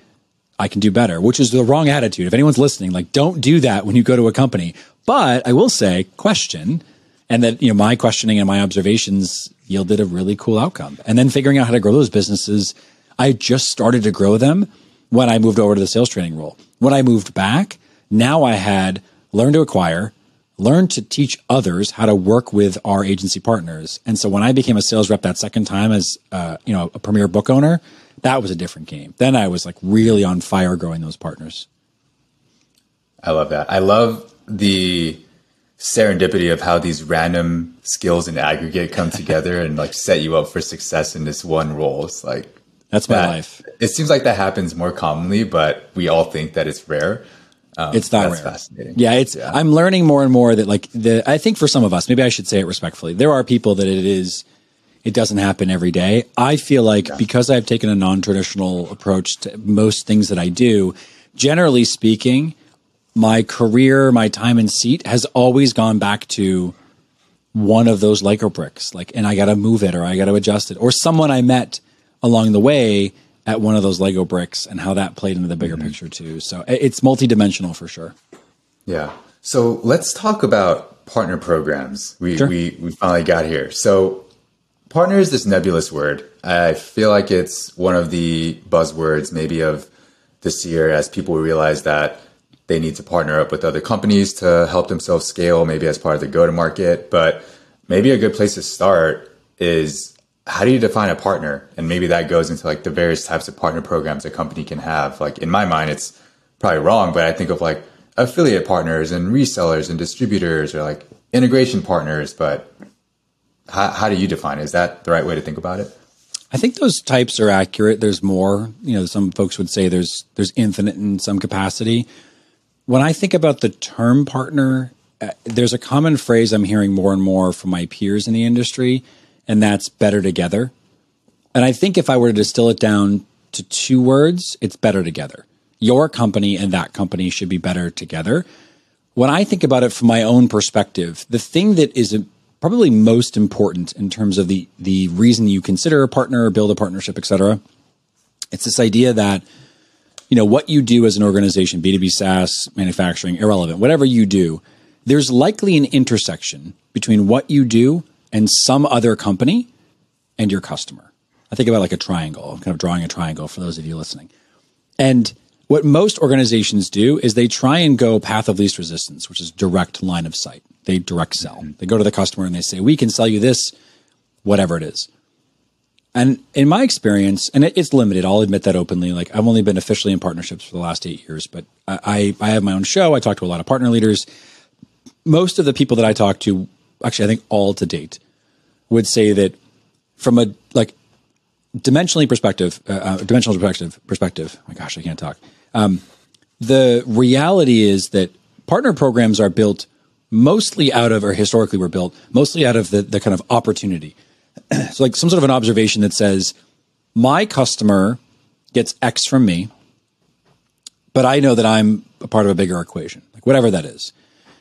I can do better, which is the wrong attitude. If anyone's listening, like don't do that when you go to a company. But I will say, question, and that you know my questioning and my observations yielded a really cool outcome. And then figuring out how to grow those businesses, I just started to grow them when I moved over to the sales training role. When I moved back, now I had learned to acquire, learned to teach others how to work with our agency partners. And so when I became a sales rep that second time as uh, you know a premier book owner, that was a different game. Then I was like really on fire growing those partners. I love that. I love the serendipity of how these random skills in aggregate come together and like set you up for success in this one role. It's like that's my that, life. It seems like that happens more commonly, but we all think that it's rare. Um, it's not rare. Fascinating. Yeah, it's. Yeah. I'm learning more and more that like the. I think for some of us, maybe I should say it respectfully. There are people that it is it doesn't happen every day. I feel like yeah. because I've taken a non traditional approach to most things that I do, generally speaking, my career, my time in seat has always gone back to one of those Lego bricks. Like, and I got to move it or I got to adjust it or someone I met along the way at one of those Lego bricks and how that played into the bigger mm-hmm. picture too. So it's multidimensional for sure. Yeah. So let's talk about partner programs. We, sure. we, we finally got here. So partner is this nebulous word. I feel like it's one of the buzzwords maybe of this year as people realize that they need to partner up with other companies to help themselves scale, maybe as part of the go to market. But maybe a good place to start is how do you define a partner? And maybe that goes into like the various types of partner programs a company can have. Like in my mind, it's probably wrong, but I think of like affiliate partners and resellers and distributors or like integration partners. But How, how do you define it? Is that the right way to think about it? I think those types are accurate. There's more. You know, some folks would say there's there's infinite in some capacity. When I think about the term partner, uh, there's a common phrase I'm hearing more and more from my peers in the industry, and that's better together. And I think if I were to distill it down to two words, it's better together. Your company and that company should be better together. When I think about it from my own perspective, the thing that is probably most important in terms of the the reason you consider a partner or build a partnership, et cetera. It's this idea that you know what you do as an organization, B two B SaaS, manufacturing, irrelevant, whatever you do, there's likely an intersection between what you do and some other company and your customer. I think about like a triangle. I'm kind of drawing a triangle for those of you listening. And what most organizations do is they try and go path of least resistance, which is direct line of sight they direct sell. They go to the customer and they say, "We can sell you this, whatever it is." And in my experience, and it's limited, I'll admit that openly. Like I've only been officially in partnerships for the last eight years, but I, I have my own show. I talk to a lot of partner leaders. Most of the people that I talk to, actually, I think all to date, would say that from a like dimensionally perspective, uh, uh dimensional perspective, perspective. Oh my gosh, I can't talk. Um, the reality is that partner programs are built mostly out of, or historically were built mostly out of the, the kind of opportunity. so, like some sort of an observation that says, my customer gets X from me, but I know that I'm a part of a bigger equation, like whatever that is.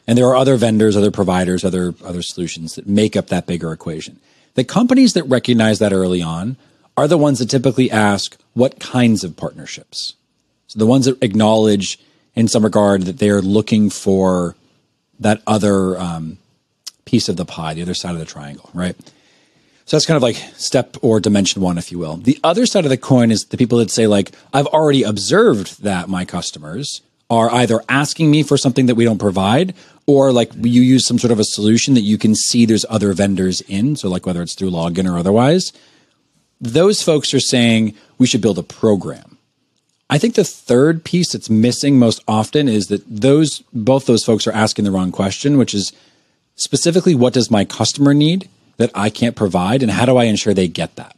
And there are other vendors, other providers, other other solutions that make up that bigger equation. The companies that recognize that early on are the ones that typically ask what kinds of partnerships. So the ones that acknowledge in some regard that they are looking for that other um, piece of the pie, the other side of the triangle, right? So that's kind of like step or dimension one, if you will. The other side of the coin is the people that say, like, I've already observed that my customers are either asking me for something that we don't provide, or like you use some sort of a solution that you can see there's other vendors in. So, like whether it's through login or otherwise, those folks are saying we should build a program. I think the third piece that's missing most often is that those both those folks are asking the wrong question, which is specifically what does my customer need that I can't provide and how do I ensure they get that?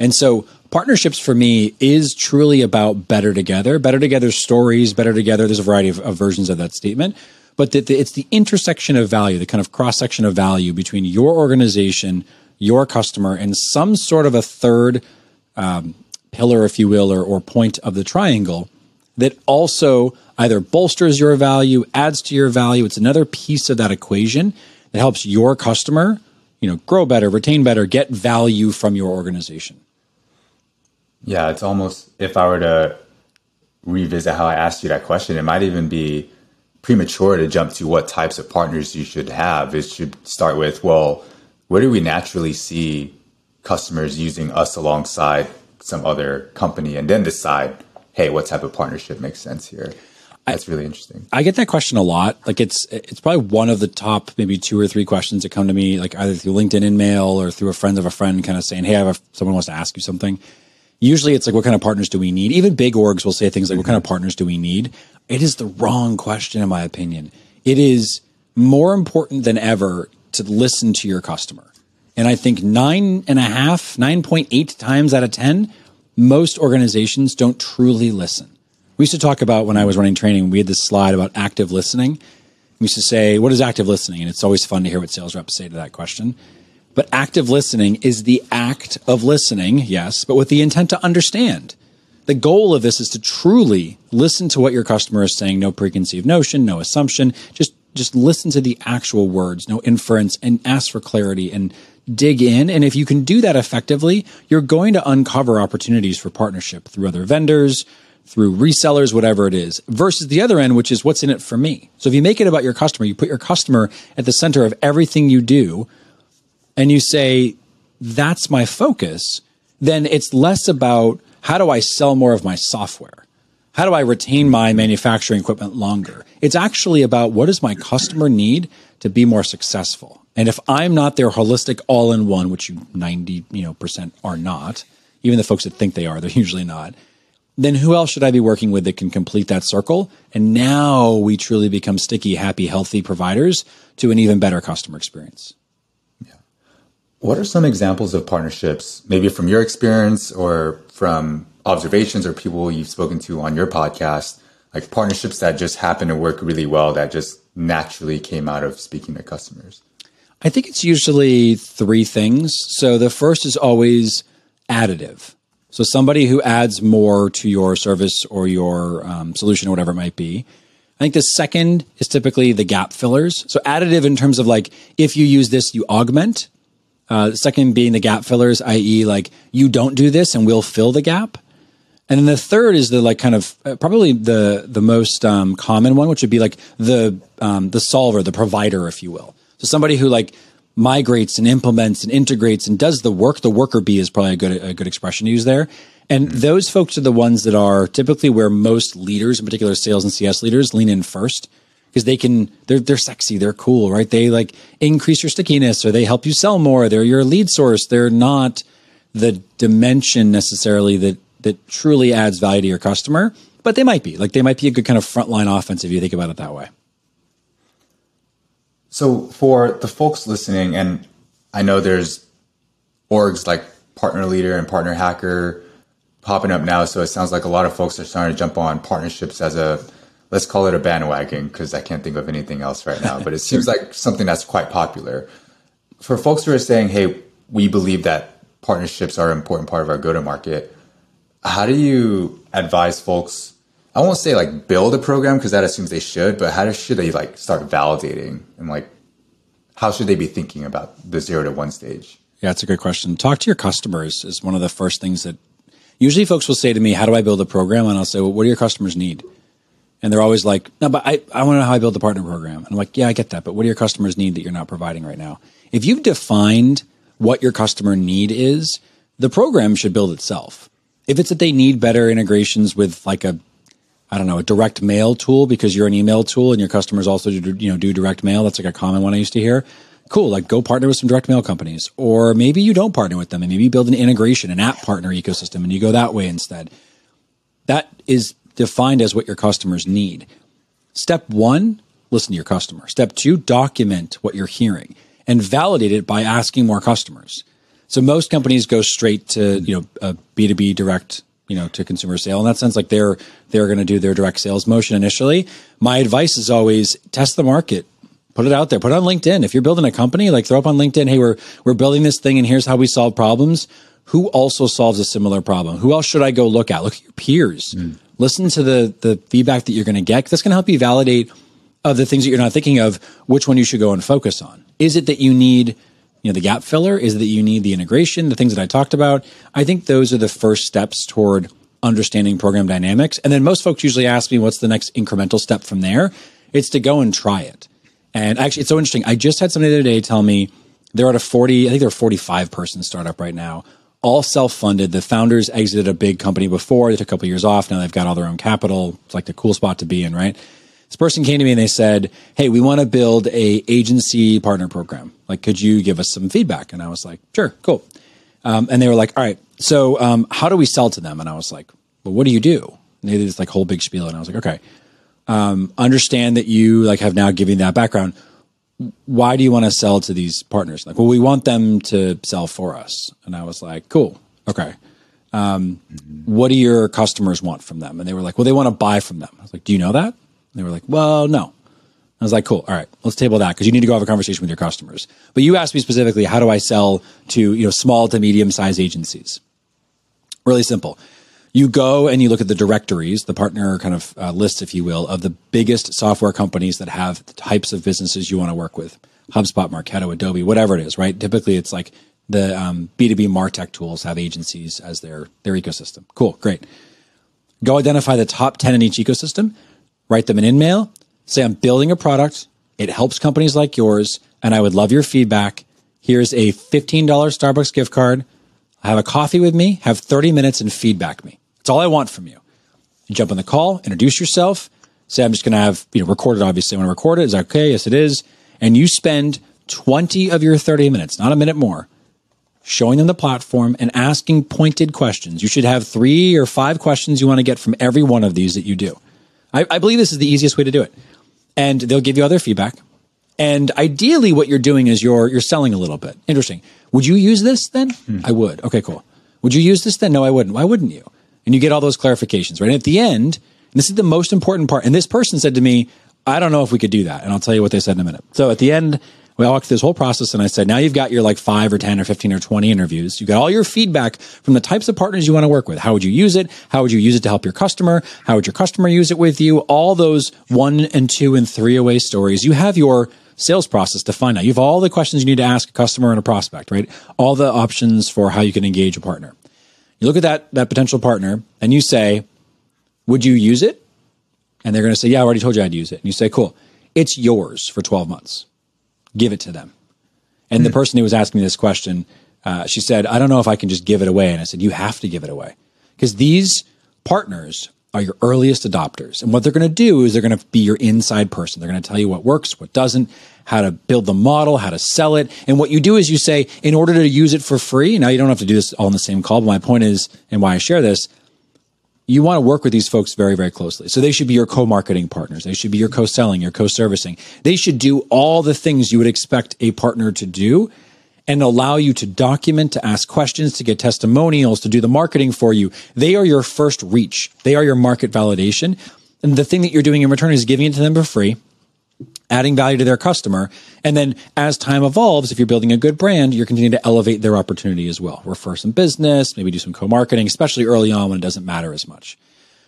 And so partnerships for me is truly about better together, better together stories, better together. There's a variety of, of versions of that statement, but the, the, it's the intersection of value, the kind of cross section of value between your organization, your customer, and some sort of a third um, pillar, if you will, or, or point of the triangle that also either bolsters your value, adds to your value. It's another piece of that equation that helps your customer, you know, grow better, retain better, get value from your organization. Yeah, it's almost if I were to revisit how I asked you that question, it might even be premature to jump to what types of partners you should have. It should start with, well, where do we naturally see customers using us alongside some other company and then decide, hey, what type of partnership makes sense here? That's really interesting. I get that question a lot. Like it's it's probably one of the top maybe two or three questions that come to me, like either through LinkedIn InMail or through a friend of a friend, kind of saying, "Hey, I have a, someone wants to ask you something." Usually, it's like, "What kind of partners do we need?" Even big orgs will say things like, "What kind of partners do we need?" It is the wrong question, in my opinion. It is more important than ever to listen to your customer. And I think nine and a half, 9.8 times out of 10, most organizations don't truly listen. We used to talk about when I was running training, we had this slide about active listening. We used to say, What is active listening? And it's always fun to hear what sales reps say to that question. But active listening is the act of listening, yes, but with the intent to understand. The goal of this is to truly listen to what your customer is saying, no preconceived notion, no assumption, just just listen to the actual words, no inference, and ask for clarity and dig in. And if you can do that effectively, you're going to uncover opportunities for partnership through other vendors, through resellers, whatever it is, versus the other end, which is what's in it for me. So if you make it about your customer, you put your customer at the center of everything you do, and you say, that's my focus, then it's less about how do I sell more of my software? How do I retain my manufacturing equipment longer? It's actually about what does my customer need to be more successful? And if I'm not their holistic all in one, which you 90, you know, percent are not, even the folks that think they are, they're usually not, then who else should I be working with that can complete that circle? And now we truly become sticky, happy, healthy providers to an even better customer experience. Yeah. What are some examples of partnerships, maybe from your experience or from observations or people you've spoken to on your podcast, like partnerships that just happen to work really well that just naturally came out of speaking to customers? I think it's usually three things. So the first is always additive. So somebody who adds more to your service or your um, solution or whatever it might be. I think the second is typically the gap fillers. So additive in terms of like if you use this, you augment. Uh, second being the gap fillers, i.e., like you don't do this and we'll fill the gap. And then the third is the like kind of uh, probably the the most um, common one, which would be like the um, the solver, the provider, if you will. So somebody who like migrates and implements and integrates and does the work. The worker bee is probably a good a good expression to use there. And mm-hmm. those folks are the ones that are typically where most leaders, in particular sales and CS leaders, lean in first because they can they're they're sexy, they're cool, right? They like increase your stickiness or they help you sell more. They're your lead source. They're not the dimension necessarily that that truly adds value to your customer, but they might be. Like they might be a good kind of frontline offense if you think about it that way. So for the folks listening, and I know there's orgs like Partner Leader and Partner Hacker popping up now. So it sounds like a lot of folks are starting to jump on partnerships as a let's call it a bandwagon because I can't think of anything else right now. But it seems like something that's quite popular. For folks who are saying, "Hey, we believe that partnerships are an important part of our go-to-market," how do you advise folks? I won't say like build a program because that assumes they should, but how should they like start validating and like how should they be thinking about the zero to one stage? Yeah, it's a good question. Talk to your customers is one of the first things that usually folks will say to me, How do I build a program? And I'll say, Well, what do your customers need? And they're always like, No, but I, I want to know how I build the partner program. And I'm like, Yeah, I get that. But what do your customers need that you're not providing right now? If you've defined what your customer need is, the program should build itself. If it's that they need better integrations with like a I don't know, a direct mail tool because you're an email tool and your customers also do, you know, do direct mail. That's like a common one I used to hear. Cool. Like go partner with some direct mail companies or maybe you don't partner with them and maybe you build an integration, an app partner ecosystem and you go that way instead. That is defined as what your customers need. Step one, listen to your customer. Step two, document what you're hearing and validate it by asking more customers. So most companies go straight to, you know, a B2B direct you know to consumer sale. In that sense like they're they're going to do their direct sales motion initially. My advice is always test the market. Put it out there. Put it on linkedin. If you're building a company like throw up on linkedin hey we're we're building this thing and here's how we solve problems. Who also solves a similar problem? Who else should i go look at? Look at your peers. Mm. listen to the the feedback that you're going to get that's going to help you validate of the things that you're not thinking of which one you should go and focus on. Is it that you need you know the gap filler is that you need the integration the things that i talked about. I think those are the first steps toward understanding program dynamics. And then most folks usually ask me what's the next incremental step from there? It's to go and try it. And actually it's so interesting. I just had somebody the other day tell me they're at a 40 i think they're a 45 person startup right now all self-funded. The founders exited a big company before. They took a couple years off. Now they've got all their own capital. It's like the cool spot to be in right this person came to me and they said, "Hey, we want to build a agency partner program. Like, could you give us some feedback?" And I was like, "Sure, cool." Um, and they were like, "All right, so um, how do we sell to them?" And I was like, "Well, what do you do?" And they did this like whole big spiel, and I was like, "Okay, um, understand that you like have now given that background. Why do you want to sell to these partners?" Like, well, we want them to sell for us. And I was like, "Cool, okay." Um, what do your customers want from them? And they were like, well, they want to buy from them. I was like, do you know that? They were like, well, no. I was like, cool. All right, let's table that because you need to go have a conversation with your customers. But you asked me specifically, how do I sell to you know small to medium sized agencies? Really simple. You go and you look at the directories, the partner kind of uh, lists, if you will, of the biggest software companies that have the types of businesses you want to work with. HubSpot, Marketo, Adobe, whatever it is, right? Typically, it's like the um, B2B Martech tools have agencies as their, their ecosystem. Cool, great. Go identify the top 10 in each ecosystem write them an email, say, I'm building a product. It helps companies like yours, and I would love your feedback. Here's a $15 Starbucks gift card. Have a coffee with me, have 30 minutes and feedback me. That's all I want from you. you jump on the call, introduce yourself, say, I'm just going to have, you know, record it. Obviously, I want to record it. Is that okay? Yes, it is. And you spend 20 of your 30 minutes, not a minute more, showing them the platform and asking pointed questions. You should have three or five questions you want to get from every one of these that you do. I, I believe this is the easiest way to do it. And they'll give you other feedback. And ideally, what you're doing is you're you're selling a little bit. Interesting. Would you use this then? Hmm. I would. Okay, cool. Would you use this then? No, I wouldn't. Why wouldn't you? And you get all those clarifications, right? And at the end, this is the most important part. And this person said to me, I don't know if we could do that. And I'll tell you what they said in a minute. So at the end, we walked through this whole process and I said, now you've got your like five or 10 or 15 or 20 interviews. You've got all your feedback from the types of partners you want to work with. How would you use it? How would you use it to help your customer? How would your customer use it with you? All those one and two and three away stories. You have your sales process to find out. You have all the questions you need to ask a customer and a prospect, right? All the options for how you can engage a partner. You look at that, that potential partner and you say, would you use it? And they're going to say, yeah, I already told you I'd use it. And you say, cool. It's yours for 12 months give it to them. And mm-hmm. the hmm. person who was asking me this question, uh, she said, I don't know if I can just give it away. And I said, You have to give it away because these partners are your earliest adopters. And what they're going to do is they're going to be your inside person. They're going to tell you what works, what doesn't, how to build the model, how to sell it. And what you do is you say, in order to use it for free, now you don't have to do this all in the same call, but my point is, and why I share this, you want to work with these folks very, very closely. So they should be your co-marketing partners. They should be your co-selling, your co-servicing. They should do all the things you would expect a partner to do and allow you to document, to ask questions, to get testimonials, to do the marketing for you. They are your first reach. They are your market validation. And the thing that you're doing in return is giving it to them for free adding value to their customer. And then as time evolves, if you're building a good brand, you're continuing to elevate their opportunity as well. Refer some business, maybe do some co-marketing, especially early on when it doesn't matter as much.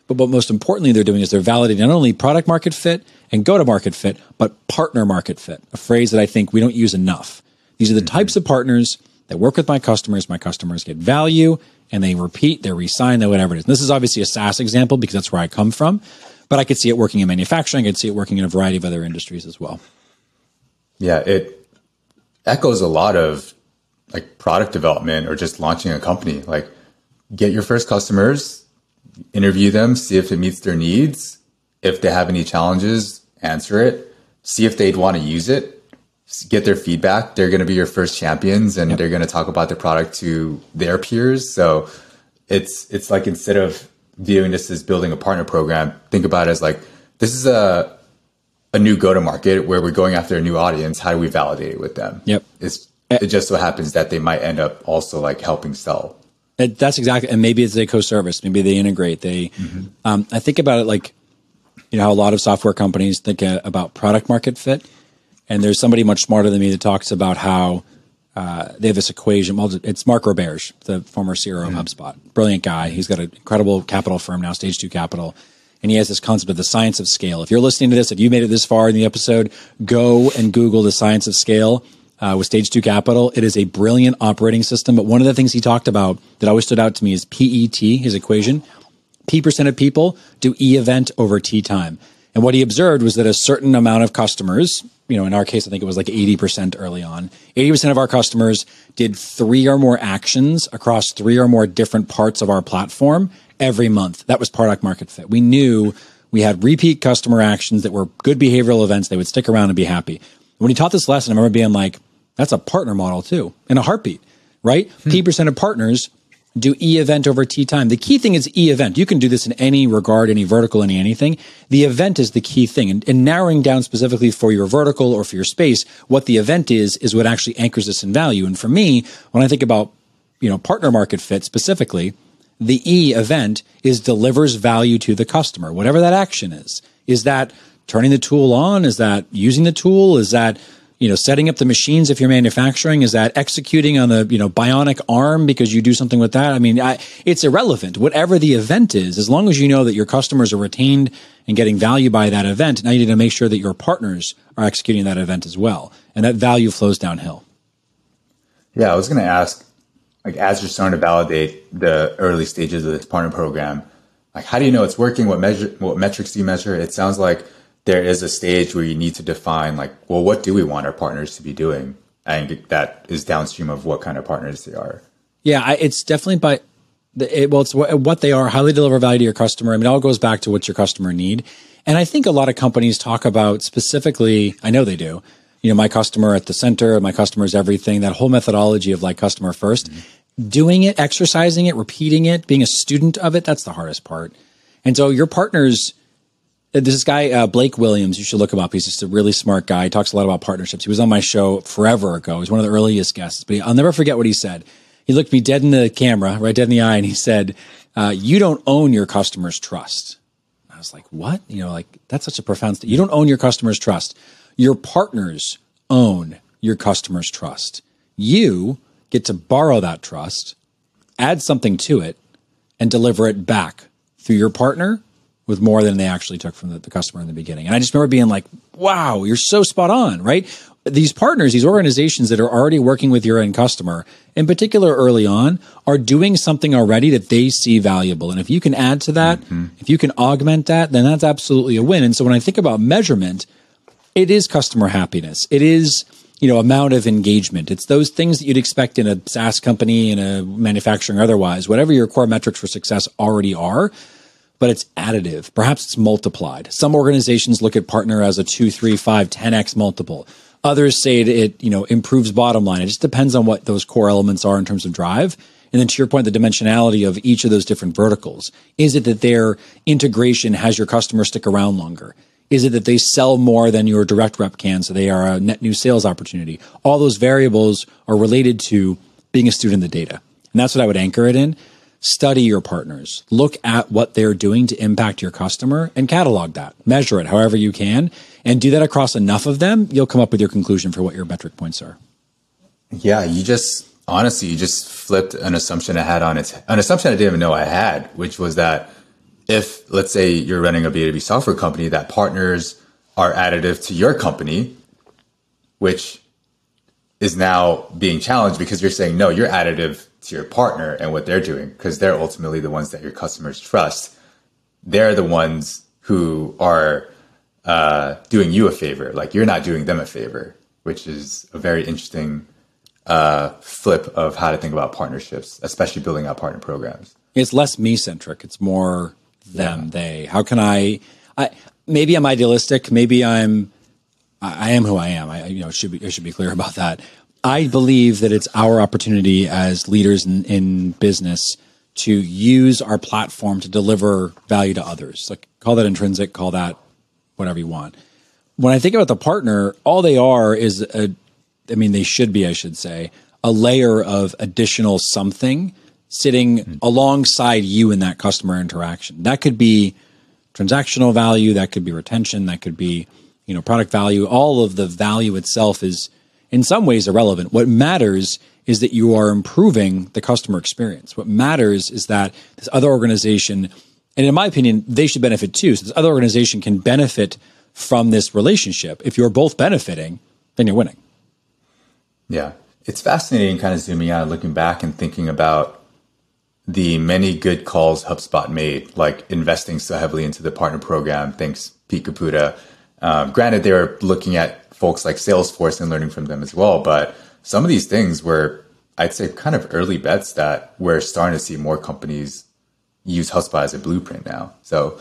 But what most importantly they're doing is they're validating not only product market fit and go to market fit, but partner market fit, a phrase that I think we don't use enough. These are the mm-hmm. types of partners that work with my customers. My customers get value and they repeat, they resign, they whatever it is. And this is obviously a SaaS example because that's where I come from but I could see it working in manufacturing. I could see it working in a variety of other industries as well. Yeah, it echoes a lot of like product development or just launching a company. Like, get your first customers, interview them, see if it meets their needs. If they have any challenges, answer it. See if they'd want to use it. Get their feedback. They're going to be your first champions, and yep. they're going to talk about the product to their peers. So it's it's like instead of viewing this as building a partner program, think about it as like this is a a new go to market where we're going after a new audience. How do we validate it with them? Yep. It's, it just so happens that they might end up also like helping sell. It, that's exactly, and maybe it's a co-service. Maybe they integrate. They, mm-hmm. um, I think about it like, you know, how a lot of software companies think uh, about product market fit, and there's somebody much smarter than me that talks about how uh, they have this equation. Well, it's Mark Roberge, the former CRO mm-hmm. of HubSpot. Brilliant guy. He's got an incredible capital firm now, Stage Two Capital. And he has this concept of the science of scale. If you're listening to this, if you made it this far in the episode, go and Google the science of scale uh, with Stage Two Capital. It is a brilliant operating system. But one of the things he talked about that always stood out to me is PET, his equation. P percent of people do E event over T time. And what he observed was that a certain amount of customers, you know, in our case, I think it was like 80% early on, 80% of our customers did three or more actions across three or more different parts of our platform every month. That was product market fit. We knew we had repeat customer actions that were good behavioral events. They would stick around and be happy. When he taught this lesson, I remember being like, that's a partner model too, in a heartbeat, right? Hmm. P percent of partners do e event over t time. The key thing is e event. You can do this in any regard, any vertical, any anything. The event is the key thing. And, and, narrowing down specifically for your vertical or for your space, what the event is, is what actually anchors this in value. And for me, when I think about, you know, partner market fit specifically, the E event is delivers value to the customer, whatever that action is. Is that turning the tool on? Is that using the tool? Is that you know, setting up the machines if you're manufacturing? Is that executing on the, you know, bionic arm because you do something with that? I mean, I, it's irrelevant. Whatever the event is, as long as you know that your customers are retained and getting value by that event, now you need to make sure that your partners are executing that event as well. And that value flows downhill. Yeah, I was going to ask, like, as you're starting to validate the early stages of this partner program, like, how do you know it's working? What measure, what metrics do you measure? It sounds like there is a stage where you need to define like, well, what do we want our partners to be doing? And that is downstream of what kind of partners they are. Yeah, I, it's definitely by the, it, well, it's what, what they are, how they deliver value to your customer. I mean, it all goes back to what your customer need. And I think a lot of companies talk about specifically, I know they do, you know, my customer at the center, my customer is everything, that whole methodology of like customer 1st mm-hmm. doing it, exercising it, repeating it, being a student of it, that's the hardest part. And so your partners, There's this guy, uh, Blake Williams. You should look him up. He's just a really smart guy. He talks a lot about partnerships. He was on my show forever ago. He's one of the earliest guests, but I'll never forget what he said. He looked me dead in the camera, right dead in the eye, and he said, uh, "You don't own your customers' trust." I was like, "What?" You know, like that's such a profound. St- you don't own your customers' trust. Your partners own your customers' trust. You get to borrow that trust, add something to it, and deliver it back through your partner with more than they actually took from the, the, customer in the beginning. And I just remember being like, wow, you're so spot on, right? These partners, these organizations that are already working with your end customer, in particular early on, are doing something already that they see valuable. And if you can add to that, mm-hmm. if you can augment that, then that's absolutely a win. And so when I think about measurement, it is customer happiness. It is you know amount of engagement it's those things that you'd expect in a saas company in a manufacturing otherwise whatever your core metrics for success already are but it's additive. Perhaps it's multiplied. Some organizations look at partner as a 2 3 5 10x multiple. Others say it you know improves bottom line. It just depends on what those core elements are in terms of drive. And then to your point the dimensionality of each of those different verticals. Is it that their integration has your customer stick around longer? Is it that they sell more than your direct rep can, so they are a net new sales opportunity? All those variables are related to being a student of the data. And that's what I would anchor it in. Study your partners. Look at what they're doing to impact your customer and catalog that. Measure it however you can and do that across enough of them. You'll come up with your conclusion for what your metric points are. Yeah, you just honestly, you just flipped an assumption I had on its an assumption I didn't even know I had, which was that if let's say you're running a B2B software company that partners are additive to your company, which is now being challenged because you're saying, no, you're additive to your partner and what they're doing because they're ultimately the ones that your customers trust. They're the ones who are uh, doing you a favor. Like you're not doing them a favor, which is a very interesting uh, flip of how to think about partnerships, especially building out partner programs. It's less me centric. It's more them, yeah. they. How can I, I? Maybe I'm idealistic. Maybe I'm. I am who I am. I you know should be I should be clear about that. I believe that it's our opportunity as leaders in, in business to use our platform to deliver value to others. Like call that intrinsic, call that whatever you want. When I think about the partner, all they are is a I mean they should be, I should say, a layer of additional something sitting mm. alongside you in that customer interaction. That could be transactional value, that could be retention, that could be, you know, product value. All of the value itself is in some ways irrelevant. What matters is that you are improving the customer experience. What matters is that this other organization, and in my opinion, they should benefit too. So this other organization can benefit from this relationship. If you're both benefiting, then you're winning. Yeah. It's fascinating kind of zooming out, and looking back and thinking about the many good calls HubSpot made, like investing so heavily into the partner program. Thanks, Pete Caputa. Um, granted, they were looking at folks like Salesforce and learning from them as well, but some of these things were, I'd say, kind of early bets that we're starting to see more companies use HubSpot as a blueprint now. So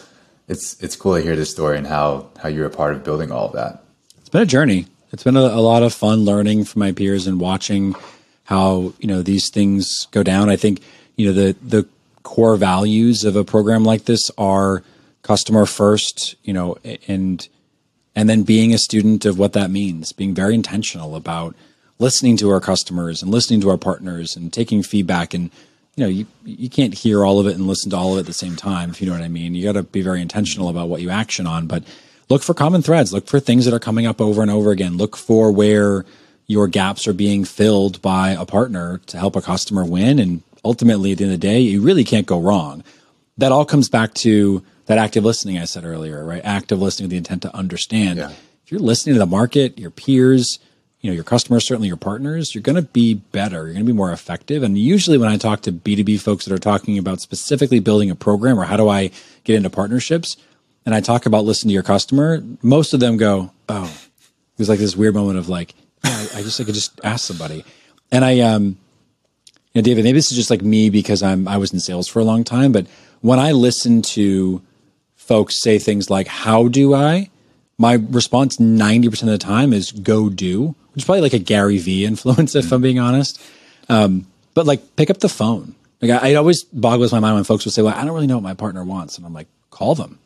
it's it's cool to hear this story and how how you're a part of building all of that. It's been a journey. It's been a, a lot of fun learning from my peers and watching how you know these things go down. I think you know the the core values of a program like this are customer first, you know, and and then being a student of what that means, being very intentional about listening to our customers and listening to our partners and taking feedback and you know you you can't hear all of it and listen to all of it at the same time if you know what I mean. You got to be very intentional about what you action on, but look for common threads, look for things that are coming up over and over again. Look for where your gaps are being filled by a partner to help a customer win and ultimately at the end of the day, you really can't go wrong. That all comes back to that active listening I said earlier, right? Active listening with the intent to understand. Yeah. If you're listening to the market, your peers, you know, your customers, certainly your partners, you're going to be better. You're going to be more effective. And usually when I talk to B2B folks that are talking about specifically building a program or how do I get into partnerships, and I talk about listening to your customer, most of them go, oh, there's like this weird moment of like, yeah, I, I just, I could just ask somebody. And I, um, you know, David, maybe this is just like me because I'm I was in sales for a long time, but when I listen to folks say things like "How do I?" my response ninety percent of the time is "Go do," which is probably like a Gary Vee influence, if I'm being honest. Um, but like, pick up the phone. Like, I, it always boggles my mind when folks will say, "Well, I don't really know what my partner wants," and I'm like, "Call them."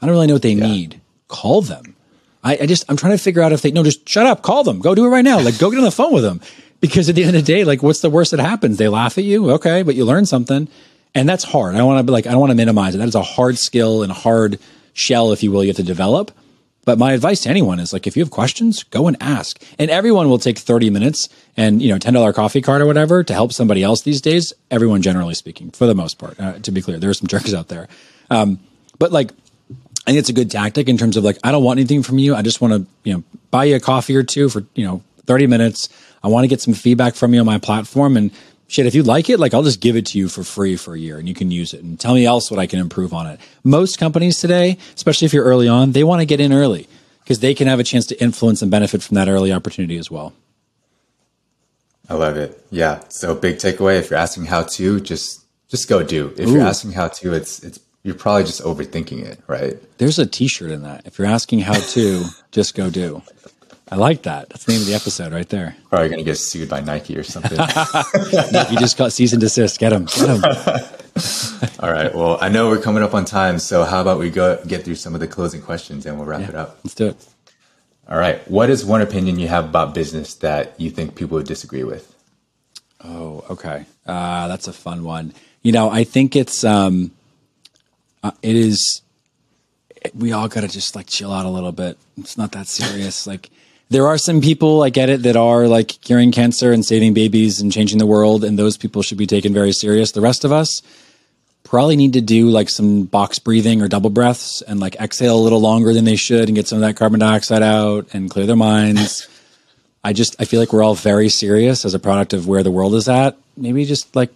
I I don't really know what they yeah. need. Call them. I, I, just I'm trying to figure out if they no, just shut up, call them, go do it right now. Like go get on the phone with them. Because at the end of the day, like what's the worst that happens? They laugh at you, okay, but you learn something. And that's hard. I want to be like I don't want to minimize it. That is a hard skill and a hard shell, if you will, you have to develop. But my advice to anyone is like, if you have questions, go and ask. And everyone will take 30 minutes and, you know, $10 coffee card or whatever to help somebody else these days. Everyone, generally speaking, for the most part, uh, to be clear, there are some jerks out there. Um, but like, I think it's a good tactic in terms of like, I don't want anything from you. I just want to, you know, buy you a coffee or two for, you know, 30 minutes. I want to get some feedback from you on my platform. And shit, if you like it, like I'll just give it to you for free for a year and you can use it and tell me else what I can improve on it. Most companies today, especially if you're early on, they want to get in early because they can have a chance to influence and benefit from that early opportunity as well. I love it. Yeah. So big takeaway: if you're asking how to, just just go do. If Ooh. you're asking how to, it's it's you're probably just overthinking it, right? There's a T-shirt in that. If you're asking how to, just go do. I like that. That's the name of the episode right there. Probably gonna get sued by Nike or something. you just got cease and desist. Get him. Get him. All right. Well, I know we're coming up on time, so how about we go get through some of the closing questions and we'll wrap yeah, it up. Let's do it. All right. What is one opinion you have about business that you think people would disagree with? Oh, okay. Uh, that's a fun one. You know, I think it's um, uh, it is. We all got to just like chill out a little bit. It's not that serious. like there are some people, I get it, that are like curing cancer and saving babies and changing the world, and those people should be taken very serious. The rest of us, probably need to do like some box breathing or double breaths and like exhale a little longer than they should and get some of that carbon dioxide out and clear their minds. I just I feel like we're all very serious as a product of where the world is at. Maybe just like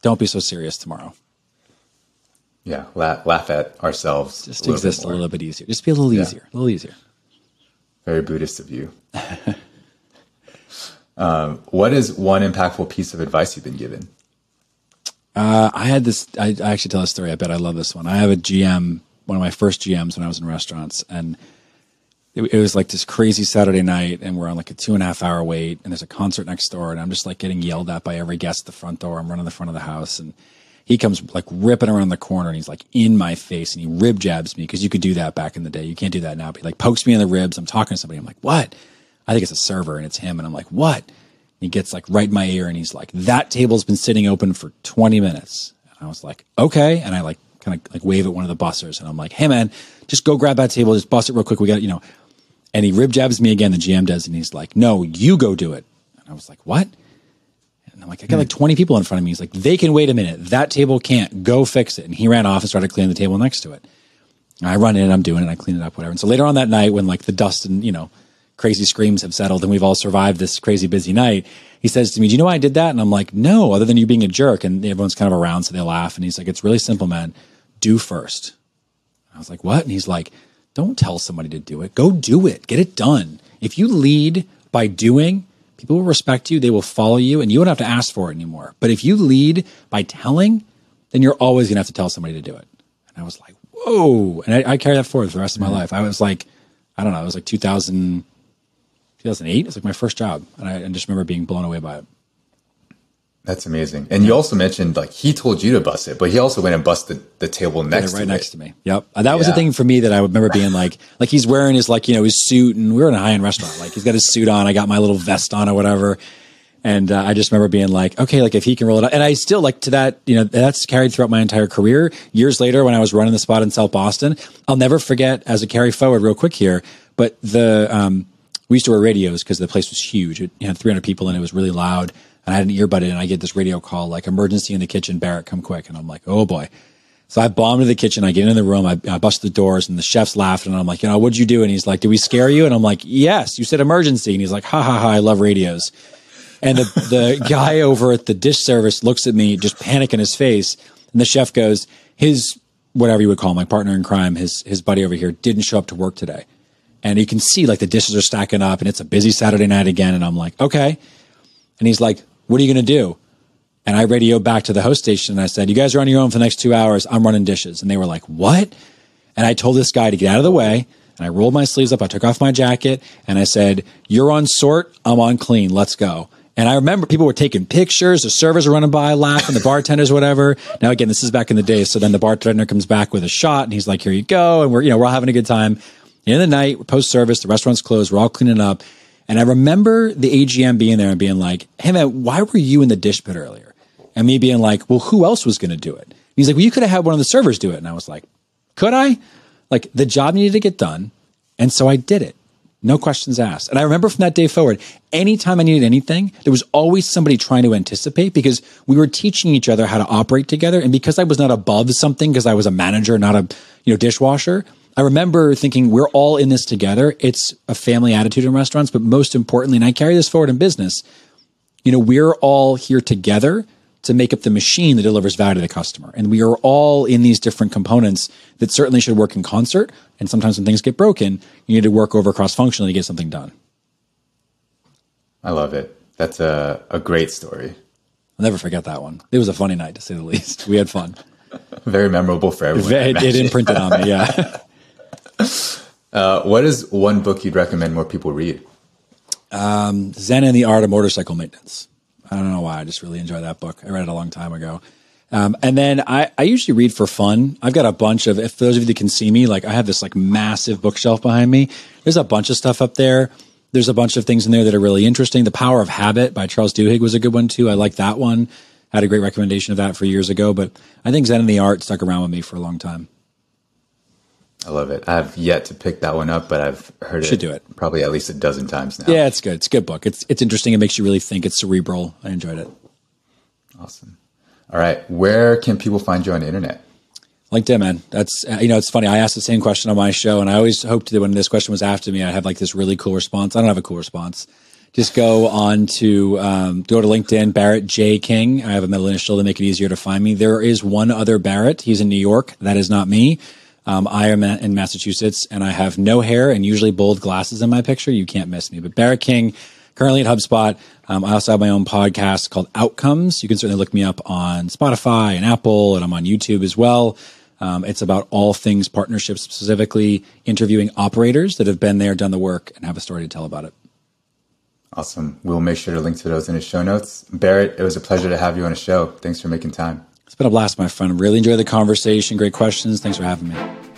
don't be so serious tomorrow. Yeah, laugh, laugh at ourselves. Just a exist a little bit easier. Just be a little yeah. easier. A little easier. Very Buddhist of you. um, what is one impactful piece of advice you've been given? Uh, I had this. I, I, actually tell this story. I bet I love this one. I have a GM, one of my first GMs when I was in restaurants, and it, it, was like this crazy Saturday night, and we're on like a two and a half hour wait, and there's a concert next door, and I'm just like getting yelled at by every guest at the front door. I'm running the front of the house, and he comes like ripping around the corner, and he's like in my face, and he rib jabs me because you could do that back in the day. You can't do that now. But he like pokes me in the ribs. I'm talking to somebody. I'm like, what? I think it's a server, and it's him, and I'm like, what? He gets like right in my ear and he's like, that table's been sitting open for 20 minutes. And I was like, okay. And I like kind of like wave at one of the bussers and I'm like, hey man, just go grab that table, just bust it real quick. We got, you know, and he rib jabs me again. The GM does. And he's like, no, you go do it. And I was like, what? And I'm like, I got like 20 people in front of me. He's like, they can wait a minute. That table can't. Go fix it. And he ran off and started cleaning the table next to it. And I run in and I'm doing it. I clean it up, whatever. And so later on that night, when like the dust and, you know, crazy screams have settled and we've all survived this crazy busy night. He says to me, Do you know why I did that? And I'm like, No, other than you being a jerk. And everyone's kind of around, so they laugh. And he's like, It's really simple, man. Do first. I was like, What? And he's like, Don't tell somebody to do it. Go do it. Get it done. If you lead by doing, people will respect you, they will follow you, and you won't have to ask for it anymore. But if you lead by telling, then you're always going to have to tell somebody to do it. And I was like, Whoa. And I, I carry that forward for the rest of my mm-hmm. life. I was like, I don't know, it was like 2000. 2008. It's like my first job, and I, I just remember being blown away by it. That's amazing. And you also mentioned like he told you to bust it, but he also went and busted the table next right to next it. to me. Yep. And that was yeah. the thing for me that I would remember being like, like he's wearing his like, you know, his suit and we were in a high end restaurant. Like he's got his suit on. I got my little vest on or whatever. And uh, I just remember being like, okay, like if he can roll it out. And I still like to that, you know, that's carried throughout my entire career. Years later, when I was running the spot in South Boston, I'll never forget as a carry forward real quick here, but the, um, we used to wear radios because the place was huge. It had 300 people and it was really loud. And I had an earbud in and I get this radio call like emergency in the kitchen, Barrett, come quick. And I'm like, oh boy. So I bombed to the kitchen. I get in the room. I, I bust the doors and the chef's laughing. And I'm like, you know, what'd you do? And he's like, did we scare you? And I'm like, yes, you said emergency. And he's like, ha ha ha, I love radios. And the, the guy over at the dish service looks at me, just panic in his face. And the chef goes, his, whatever you would call him, my partner in crime, his, his buddy over here didn't show up to work today and you can see like the dishes are stacking up and it's a busy Saturday night again. And I'm like, okay. And he's like, what are you going to do? And I radioed back to the host station and I said, you guys are on your own for the next two hours. I'm running dishes. And they were like, what? And I told this guy to get out of the way. And I rolled my sleeves up. I took off my jacket and I said, you're on sort. I'm on clean. Let's go. And I remember people were taking pictures, the servers were running by laughing, the bartenders, whatever. Now, again, this is back in the day. So then the bartender comes back with a shot and he's like, here you go. And we're, you know, we're all having a good time. In the night, post service, the restaurant's closed, we're all cleaning up. And I remember the AGM being there and being like, hey man, why were you in the dish pit earlier? And me being like, well, who else was going to do it? And he's like, well, you could have had one of the servers do it. And I was like, could I? Like the job needed to get done. And so I did it. No questions asked. And I remember from that day forward, anytime I needed anything, there was always somebody trying to anticipate because we were teaching each other how to operate together. And because I was not above something, because I was a manager, not a, you know, dishwasher, I remember thinking we're all in this together. It's a family attitude in restaurants, but most importantly, and I carry this forward in business, you know, we're all here together to make up the machine that delivers value to the customer. And we are all in these different components that certainly should work in concert. And sometimes when things get broken, you need to work over cross functionally to get something done. I love it. That's a, a great story. I'll never forget that one. It was a funny night to say the least. We had fun. Very memorable for everyone. It, it imprinted on me, yeah. uh, what is one book you'd recommend more people read? Um, Zen and the Art of Motorcycle Maintenance. I don't know why. I just really enjoy that book. I read it a long time ago. Um, and then I, I usually read for fun. I've got a bunch of, if those of you that can see me, like I have this like massive bookshelf behind me. There's a bunch of stuff up there. There's a bunch of things in there that are really interesting. The Power of Habit by Charles Duhigg was a good one too. I like that one. Had a great recommendation of that for years ago, but I think Zen and the Art stuck around with me for a long time. I love it. I've yet to pick that one up, but I've heard Should it do it probably at least a dozen times now. Yeah, it's good. It's a good book. It's it's interesting. It makes you really think. It's cerebral. I enjoyed it. Awesome. All right, where can people find you on the internet? LinkedIn, man. That's you know, it's funny. I asked the same question on my show, and I always hoped that when this question was after me, I'd have like this really cool response. I don't have a cool response. Just go on to um, go to LinkedIn, Barrett J King. I have a middle initial to make it easier to find me. There is one other Barrett. He's in New York. That is not me. Um, I am in Massachusetts and I have no hair and usually bold glasses in my picture. You can't miss me. But Barrett King, currently at HubSpot. Um, I also have my own podcast called Outcomes. You can certainly look me up on Spotify and Apple, and I'm on YouTube as well. Um, it's about all things partnerships, specifically interviewing operators that have been there, done the work, and have a story to tell about it. Awesome. We'll make sure to link to those in the show notes. Barrett, it was a pleasure to have you on the show. Thanks for making time. Been a blast, my friend. Really enjoy the conversation. Great questions. Thanks for having me.